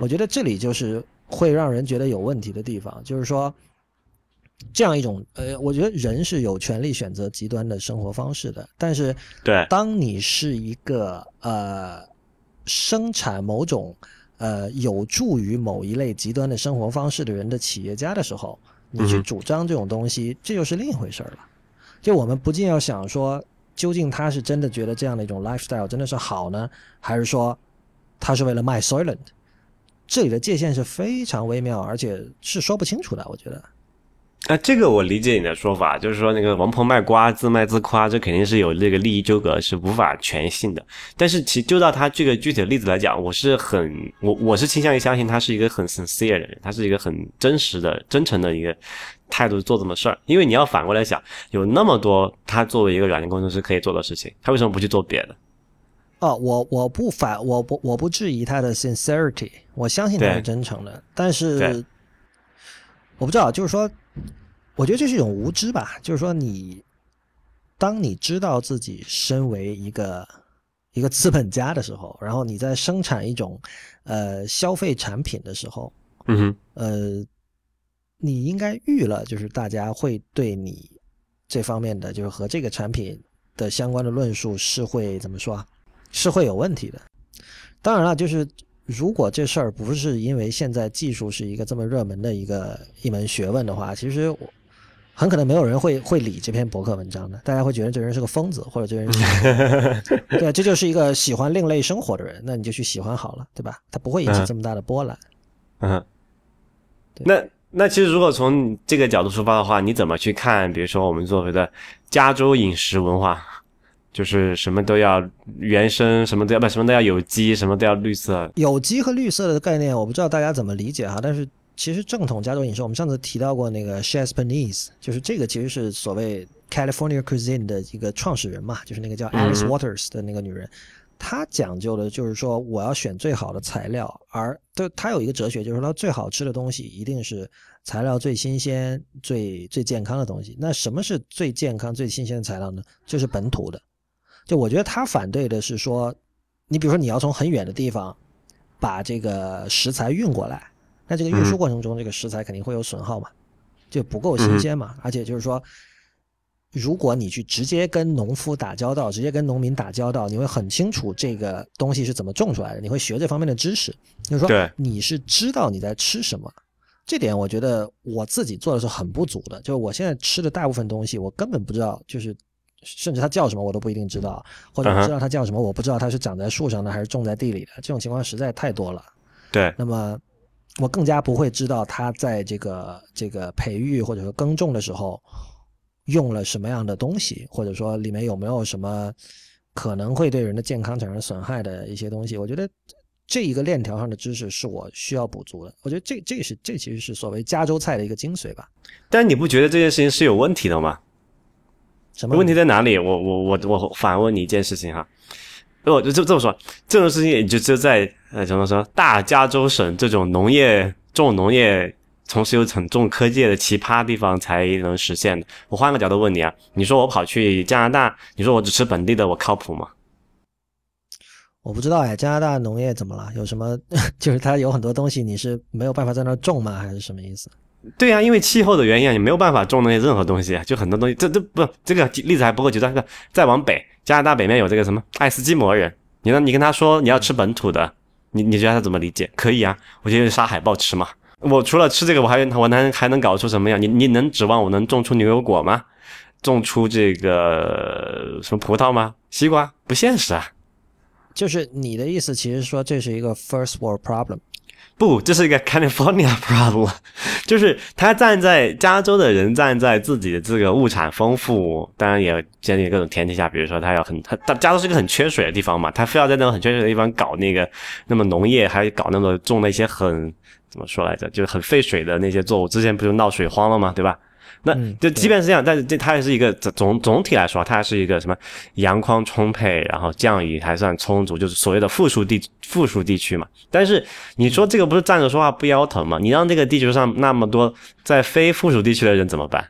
我觉得这里就是会让人觉得有问题的地方，就是说，这样一种呃，我觉得人是有权利选择极端的生活方式的，但是，对，当你是一个呃生产某种呃有助于某一类极端的生活方式的人的企业家的时候，你去主张这种东西，这就是另一回事了。就我们不禁要想说。究竟他是真的觉得这样的一种 lifestyle 真的是好呢，还是说他是为了卖 Soylent？这里的界限是非常微妙，而且是说不清楚的。我觉得，啊，这个我理解你的说法，就是说那个王婆卖瓜，自卖自夸，这肯定是有这个利益纠葛，是无法全信的。但是其就到他这个具体的例子来讲，我是很我我是倾向于相信他是一个很 sincere 的人，他是一个很真实的、真诚的一个。态度做这么事儿，因为你要反过来想，有那么多他作为一个软件工程师可以做的事情，他为什么不去做别的？哦，我我不反，我不我不质疑他的 sincerity，我相信他是真诚的，但是我不知道，就是说，我觉得这是一种无知吧，就是说，你当你知道自己身为一个一个资本家的时候，然后你在生产一种呃消费产品的时候，嗯哼，呃。你应该预了，就是大家会对你这方面的，就是和这个产品的相关的论述是会怎么说啊？是会有问题的。当然了，就是如果这事儿不是因为现在技术是一个这么热门的一个一门学问的话，其实很可能没有人会会理这篇博客文章的。大家会觉得这人是个疯子，或者这人 对，这就是一个喜欢另类生活的人，那你就去喜欢好了，对吧？他不会引起这么大的波澜。嗯，那。那其实如果从这个角度出发的话，你怎么去看？比如说我们所谓的加州饮食文化，就是什么都要原生，什么都要不什么都要有机，什么都要绿色。有机和绿色的概念，我不知道大家怎么理解哈。但是其实正统加州饮食，我们上次提到过那个 Chef Panisse，就是这个其实是所谓 California cuisine 的一个创始人嘛，就是那个叫 Alice Waters 的那个女人。他讲究的就是说，我要选最好的材料，而对他有一个哲学，就是说最好吃的东西一定是材料最新鲜、最最健康的东西。那什么是最健康、最新鲜的材料呢？就是本土的。就我觉得他反对的是说，你比如说你要从很远的地方把这个食材运过来，那这个运输过程中这个食材肯定会有损耗嘛，就不够新鲜嘛，而且就是说。如果你去直接跟农夫打交道，直接跟农民打交道，你会很清楚这个东西是怎么种出来的，你会学这方面的知识。就是说，你是知道你在吃什么，这点我觉得我自己做的是很不足的。就是我现在吃的大部分东西，我根本不知道，就是甚至它叫什么我都不一定知道，或者知道它叫什么，我不知道它是长在树上的还是种在地里的。这种情况实在太多了。对，那么我更加不会知道它在这个这个培育或者说耕种的时候。用了什么样的东西，或者说里面有没有什么可能会对人的健康产生损害的一些东西？我觉得这一个链条上的知识是我需要补足的。我觉得这这是这其实是所谓加州菜的一个精髓吧。但你不觉得这件事情是有问题的吗？什么问题在哪里？我我我我反问你一件事情哈，我就这这么说，这种事情也就就在呃怎么说大加州省这种农业重农业。同时有很重科技的奇葩地方才能实现的。我换个角度问你啊，你说我跑去加拿大，你说我只吃本地的，我靠谱吗？我不知道哎，加拿大农业怎么了？有什么？就是它有很多东西你是没有办法在那儿种吗？还是什么意思？对呀，因为气候的原因，你没有办法种那些任何东西，就很多东西，这这不这个例子还不够极端。再往北，加拿大北面有这个什么爱斯基摩人，你呢？你跟他说你要吃本土的，你你觉得他怎么理解？可以啊，我觉得杀海豹吃嘛。我除了吃这个，我还我能还能搞出什么样？你你能指望我能种出牛油果吗？种出这个什么葡萄吗？西瓜不现实啊！就是你的意思，其实说这是一个 first world problem。不，这是一个 California problem。就是他站在加州的人站在自己的这个物产丰富，当然也建立各种前提下，比如说他要很他他加州是一个很缺水的地方嘛，他非要在那种很缺水的地方搞那个那么农业，还搞那么种那些很。怎么说来着？就是很费水的那些作物，之前不就闹水荒了吗？对吧？那就即便是这样，但是这它也是一个总总体来说，它还是一个什么阳光充沛，然后降雨还算充足，就是所谓的富庶地富庶地区嘛。但是你说这个不是站着说话不腰疼吗？你让这个地球上那么多在非附属地区的人怎么办？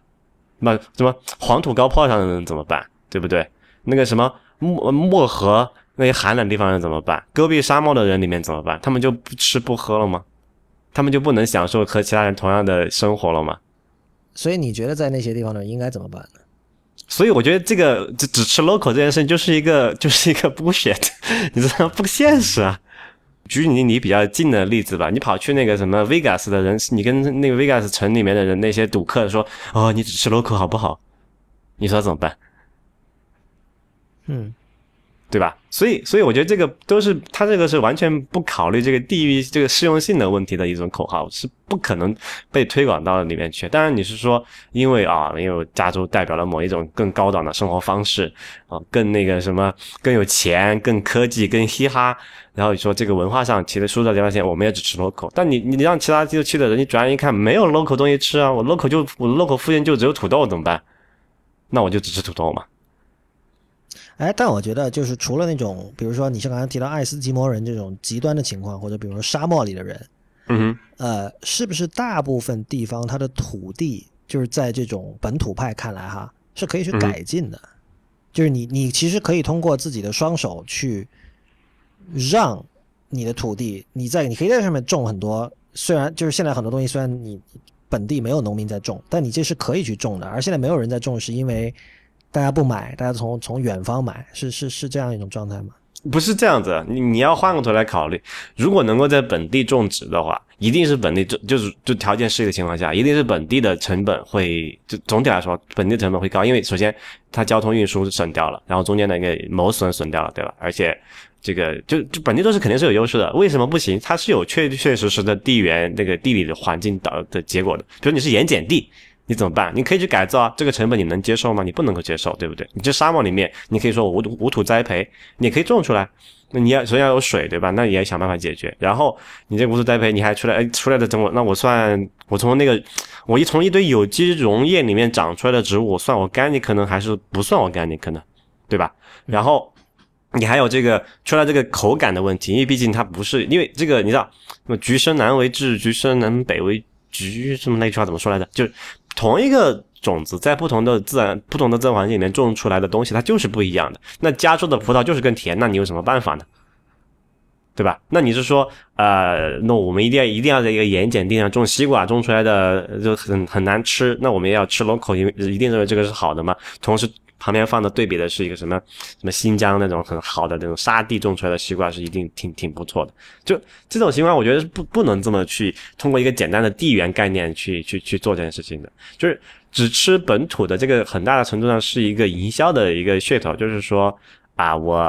那什么黄土高坡上的人怎么办？对不对？那个什么漠漠河那些寒冷地方人怎么办？戈壁沙漠的人里面怎么办？他们就不吃不喝了吗？他们就不能享受和其他人同样的生活了吗？所以你觉得在那些地方呢，应该怎么办呢？所以我觉得这个只只吃 local 这件事情就是一个 就是一个 bullshit，你知道不现实啊。举你你比较近的例子吧，你跑去那个什么 Vegas 的人，你跟那个 Vegas 城里面的人那些赌客说，哦，你只吃 local 好不好？你说怎么办？嗯。对吧？所以，所以我觉得这个都是他这个是完全不考虑这个地域这个适用性的问题的一种口号，是不可能被推广到里面去。当然，你是说因为啊，因为加州代表了某一种更高档的生活方式啊，更那个什么，更有钱，更科技，更嘻哈。然后你说这个文化上其实输到地方线，我们也只吃 local。但你你让其他地区的人，你转眼一看没有 local 东西吃啊，我 local 就我 local 附近就只有土豆怎么办？那我就只吃土豆嘛。哎，但我觉得就是除了那种，比如说你像刚才提到爱斯基摩人这种极端的情况，或者比如说沙漠里的人，嗯哼，呃，是不是大部分地方它的土地就是在这种本土派看来哈是可以去改进的，就是你你其实可以通过自己的双手去让你的土地，你在你可以在上面种很多，虽然就是现在很多东西虽然你本地没有农民在种，但你这是可以去种的，而现在没有人在种是因为。大家不买，大家从从远方买，是是是这样一种状态吗？不是这样子，你你要换个头来考虑，如果能够在本地种植的话，一定是本地种，就是就条件适宜的情况下，一定是本地的成本会就总体来说，本地成本会高，因为首先它交通运输省掉了，然后中间的一个谋损损掉了，对吧？而且这个就就本地都是肯定是有优势的，为什么不行？它是有确确实实的地缘那个地理的环境导的结果的。比如你是盐碱地，你怎么办？你可以去改造啊，这个成本你能接受吗？你不能够接受，对不对？你这沙漠里面，你可以说无土无土栽培，你可以种出来，那你要首先要有水，对吧？那你也想办法解决。然后你这无土栽培，你还出来哎出来的等我，那我算我从那个我一从一堆有机溶液里面长出来的植物，我算我干你可能还是不算我干你可能，对吧？然后。你还有这个出来这个口感的问题，因为毕竟它不是，因为这个你知道，什么橘生南为枳，橘生南北为橘，这么那句话怎么说来着？就是同一个种子在不同的自然、不同的自然环境里面种出来的东西，它就是不一样的。那加州的葡萄就是更甜，那你有什么办法呢？对吧？那你是说，呃，那我们一定要一定要在一个盐碱地上种西瓜，种出来的就很很难吃，那我们也要吃 local，因为一定认为这个是好的嘛？同时。旁边放的对比的是一个什么什么新疆那种很好的那种沙地种出来的西瓜是一定挺挺不错的。就这种情况，我觉得是不不能这么去通过一个简单的地缘概念去去去做这件事情的。就是只吃本土的这个很大的程度上是一个营销的一个噱头，就是说啊，我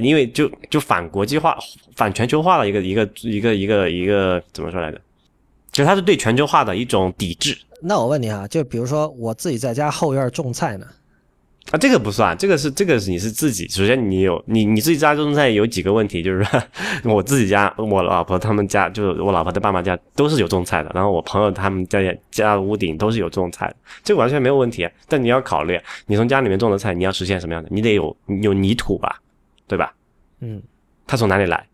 因为就就反国际化、反全球化的一个一个一个一个一个怎么说来着？其实它是对全球化的一种抵制。那我问你啊，就比如说我自己在家后院种菜呢？啊，这个不算，这个是这个是你是自己。首先，你有你你自己家种菜有几个问题，就是说我自己家，我老婆他们家，就是我老婆的爸妈家都是有种菜的。然后我朋友他们家家屋顶都是有种菜的，这个完全没有问题。但你要考虑，你从家里面种的菜，你要实现什么样的？你得有有泥土吧，对吧？嗯，它从哪里来？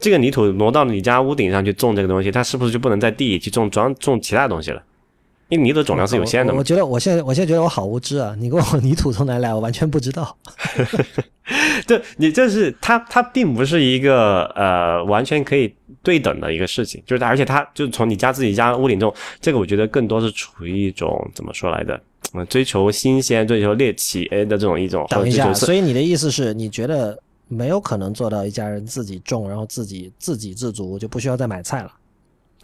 这个泥土挪到你家屋顶上去种这个东西，它是不是就不能在地里去种装种其他东西了？因为泥的总量是有限的。我觉得我现在我现在觉得我好无知啊！你问我 泥土从哪来，我完全不知道。对，你这是它，它并不是一个呃完全可以对等的一个事情，就是而且它就从你家自己家屋顶种，这个我觉得更多是处于一种怎么说来的，追求新鲜、追求猎奇的这种一种。等一下，所以你的意思是你觉得没有可能做到一家人自己种，然后自己自给自足，就不需要再买菜了？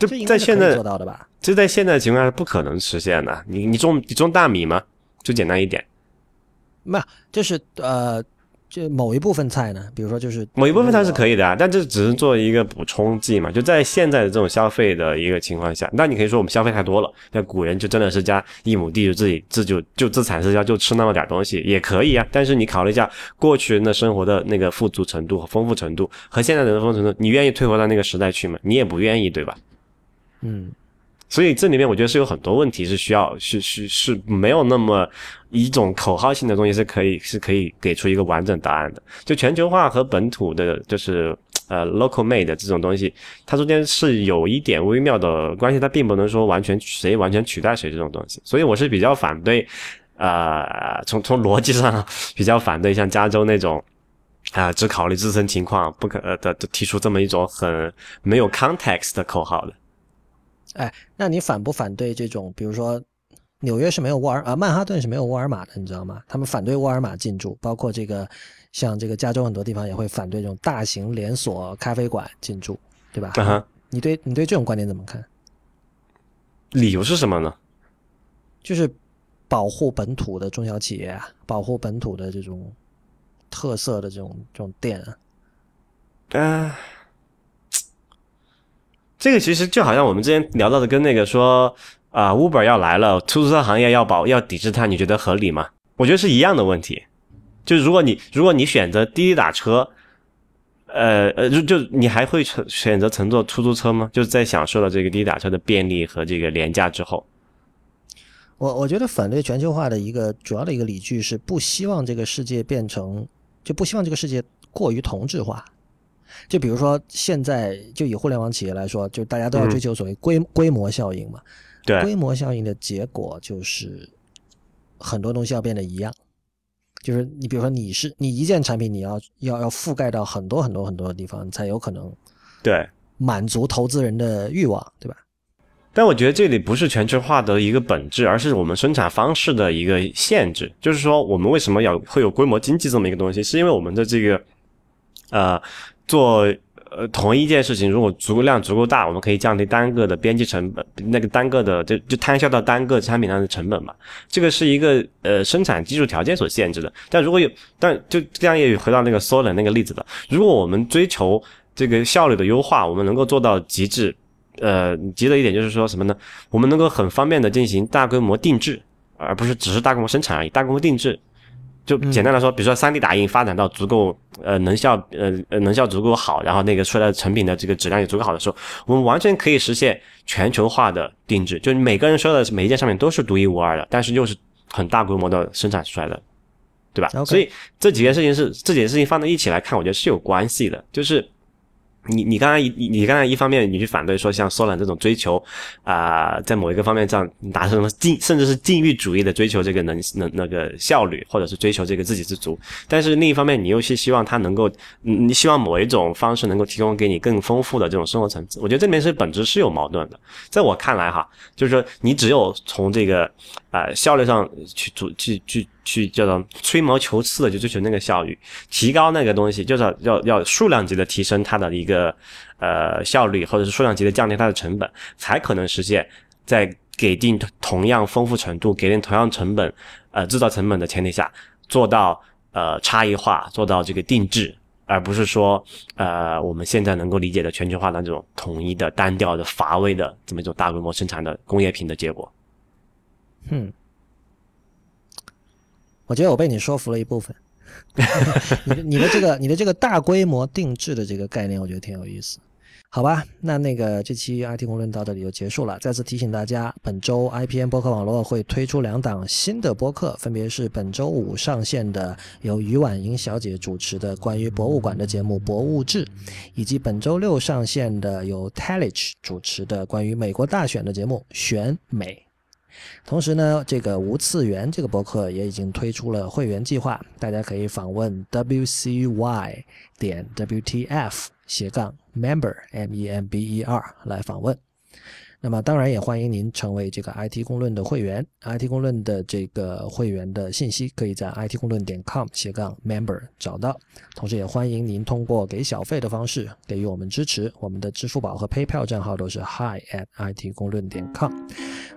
这在现在做到的吧？这在现在情况下是不可能实现的。你你种你种大米吗？就简单一点。没有，就是呃，就某一部分菜呢，比如说就是某一部分菜是可以的啊，但这只是做一个补充剂嘛。就在现在的这种消费的一个情况下，那你可以说我们消费太多了。那古人就真的是家一亩地就自己自就就自产自销，就吃那么点东西也可以啊。但是你考虑一下过去人的生活的那个富足程度和丰富程度，和现在人的丰富程度，你愿意退回到那个时代去吗？你也不愿意，对吧？嗯，所以这里面我觉得是有很多问题是需要是是是没有那么一种口号性的东西是可以是可以给出一个完整答案的。就全球化和本土的，就是呃 local made 这种东西，它中间是有一点微妙的关系，它并不能说完全谁完全取代谁这种东西。所以我是比较反对，呃，从从逻辑上比较反对像加州那种啊只考虑自身情况不可的提出这么一种很没有 context 的口号的。哎，那你反不反对这种？比如说，纽约是没有沃尔啊，曼哈顿是没有沃尔玛的，你知道吗？他们反对沃尔玛进驻，包括这个，像这个加州很多地方也会反对这种大型连锁咖啡馆进驻，对吧？你对你对这种观点怎么看？理由是什么呢？就是保护本土的中小企业啊，保护本土的这种特色的这种这种店啊。啊。这个其实就好像我们之前聊到的，跟那个说啊，Uber 要来了，出租车行业要保要抵制它，你觉得合理吗？我觉得是一样的问题。就如果你如果你选择滴滴打车，呃呃，就就你还会乘选择乘坐出租车吗？就是在享受了这个滴滴打车的便利和这个廉价之后，我我觉得反对全球化的一个主要的一个理据是不希望这个世界变成，就不希望这个世界过于同质化。就比如说，现在就以互联网企业来说，就大家都要追求所谓规规模效应嘛。对，规模效应的结果就是很多东西要变得一样。就是你比如说，你是你一件产品，你要要要覆盖到很多很多很多的地方，才有可能对满足投资人的欲望，对吧？但我觉得这里不是全球化的一个本质，而是我们生产方式的一个限制。就是说，我们为什么要会有规模经济这么一个东西，是因为我们的这个呃。做呃，同一件事情，如果足够量足够大，我们可以降低单个的编辑成本，那个单个的就就摊销到单个产品上的成本嘛。这个是一个呃生产技术条件所限制的。但如果有，但就这样也回到那个缩影那个例子了。如果我们追求这个效率的优化，我们能够做到极致，呃，极的一点就是说什么呢？我们能够很方便的进行大规模定制，而不是只是大规模生产而已。大规模定制。就简单来说，比如说三 D 打印发展到足够呃能效呃呃能效足够好，然后那个出来的成品的这个质量也足够好的时候，我们完全可以实现全球化的定制，就是每个人收的每一件商品都是独一无二的，但是又是很大规模的生产出来的，对吧？所以这几件事情是这几件事情放在一起来看，我觉得是有关系的，就是。你你刚才你你刚才一方面你去反对说像 Solan 这种追求啊，在某一个方面上达成禁甚至是禁欲主义的追求这个能能那个效率，或者是追求这个自给自足，但是另一方面你又是希望它能够，你希望某一种方式能够提供给你更丰富的这种生活层次，我觉得这里面是本质是有矛盾的。在我看来哈，就是说你只有从这个啊效率上去主去去。去叫做吹毛求疵的，就追求那个效率，提高那个东西，就是要要数量级的提升它的一个呃效率，或者是数量级的降低它的成本，才可能实现，在给定同样丰富程度、给定同样成本呃制造成本的前提下，做到呃差异化，做到这个定制，而不是说呃我们现在能够理解的全球化的这种统一的、单调的、乏味的这么一种大规模生产的工业品的结果。嗯。我觉得我被你说服了一部分，你的你的这个你的这个大规模定制的这个概念，我觉得挺有意思，好吧？那那个这期 IT 公论到这里就结束了。再次提醒大家，本周 IPN 播客网络会推出两档新的播客，分别是本周五上线的由于婉莹小姐主持的关于博物馆的节目《博物志》，以及本周六上线的由 Talich 主持的关于美国大选的节目《选美》。同时呢，这个无次元这个博客也已经推出了会员计划，大家可以访问 wcy 点 wtf 斜杠 member m e m b e r 来访问。那么当然也欢迎您成为这个 IT 公论的会员，IT 公论的这个会员的信息可以在 IT 公论点 com 斜杠 member 找到。同时也欢迎您通过给小费的方式给予我们支持，我们的支付宝和 PayPal 账号都是 hi at IT 公论点 com。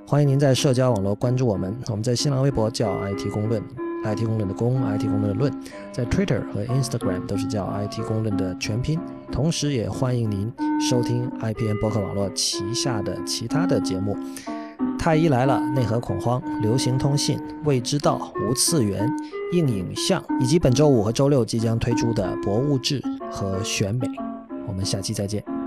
欢迎您在社交网络关注我们，我们在新浪微博叫 IT 公论。IT 公论的公，IT 公论的论，在 Twitter 和 Instagram 都是叫 IT 公论的全拼。同时，也欢迎您收听 IPN 博客网络旗下的其他的节目：太医来了、内核恐慌、流行通信、未知道、无次元、硬影像，以及本周五和周六即将推出的博物志和选美。我们下期再见。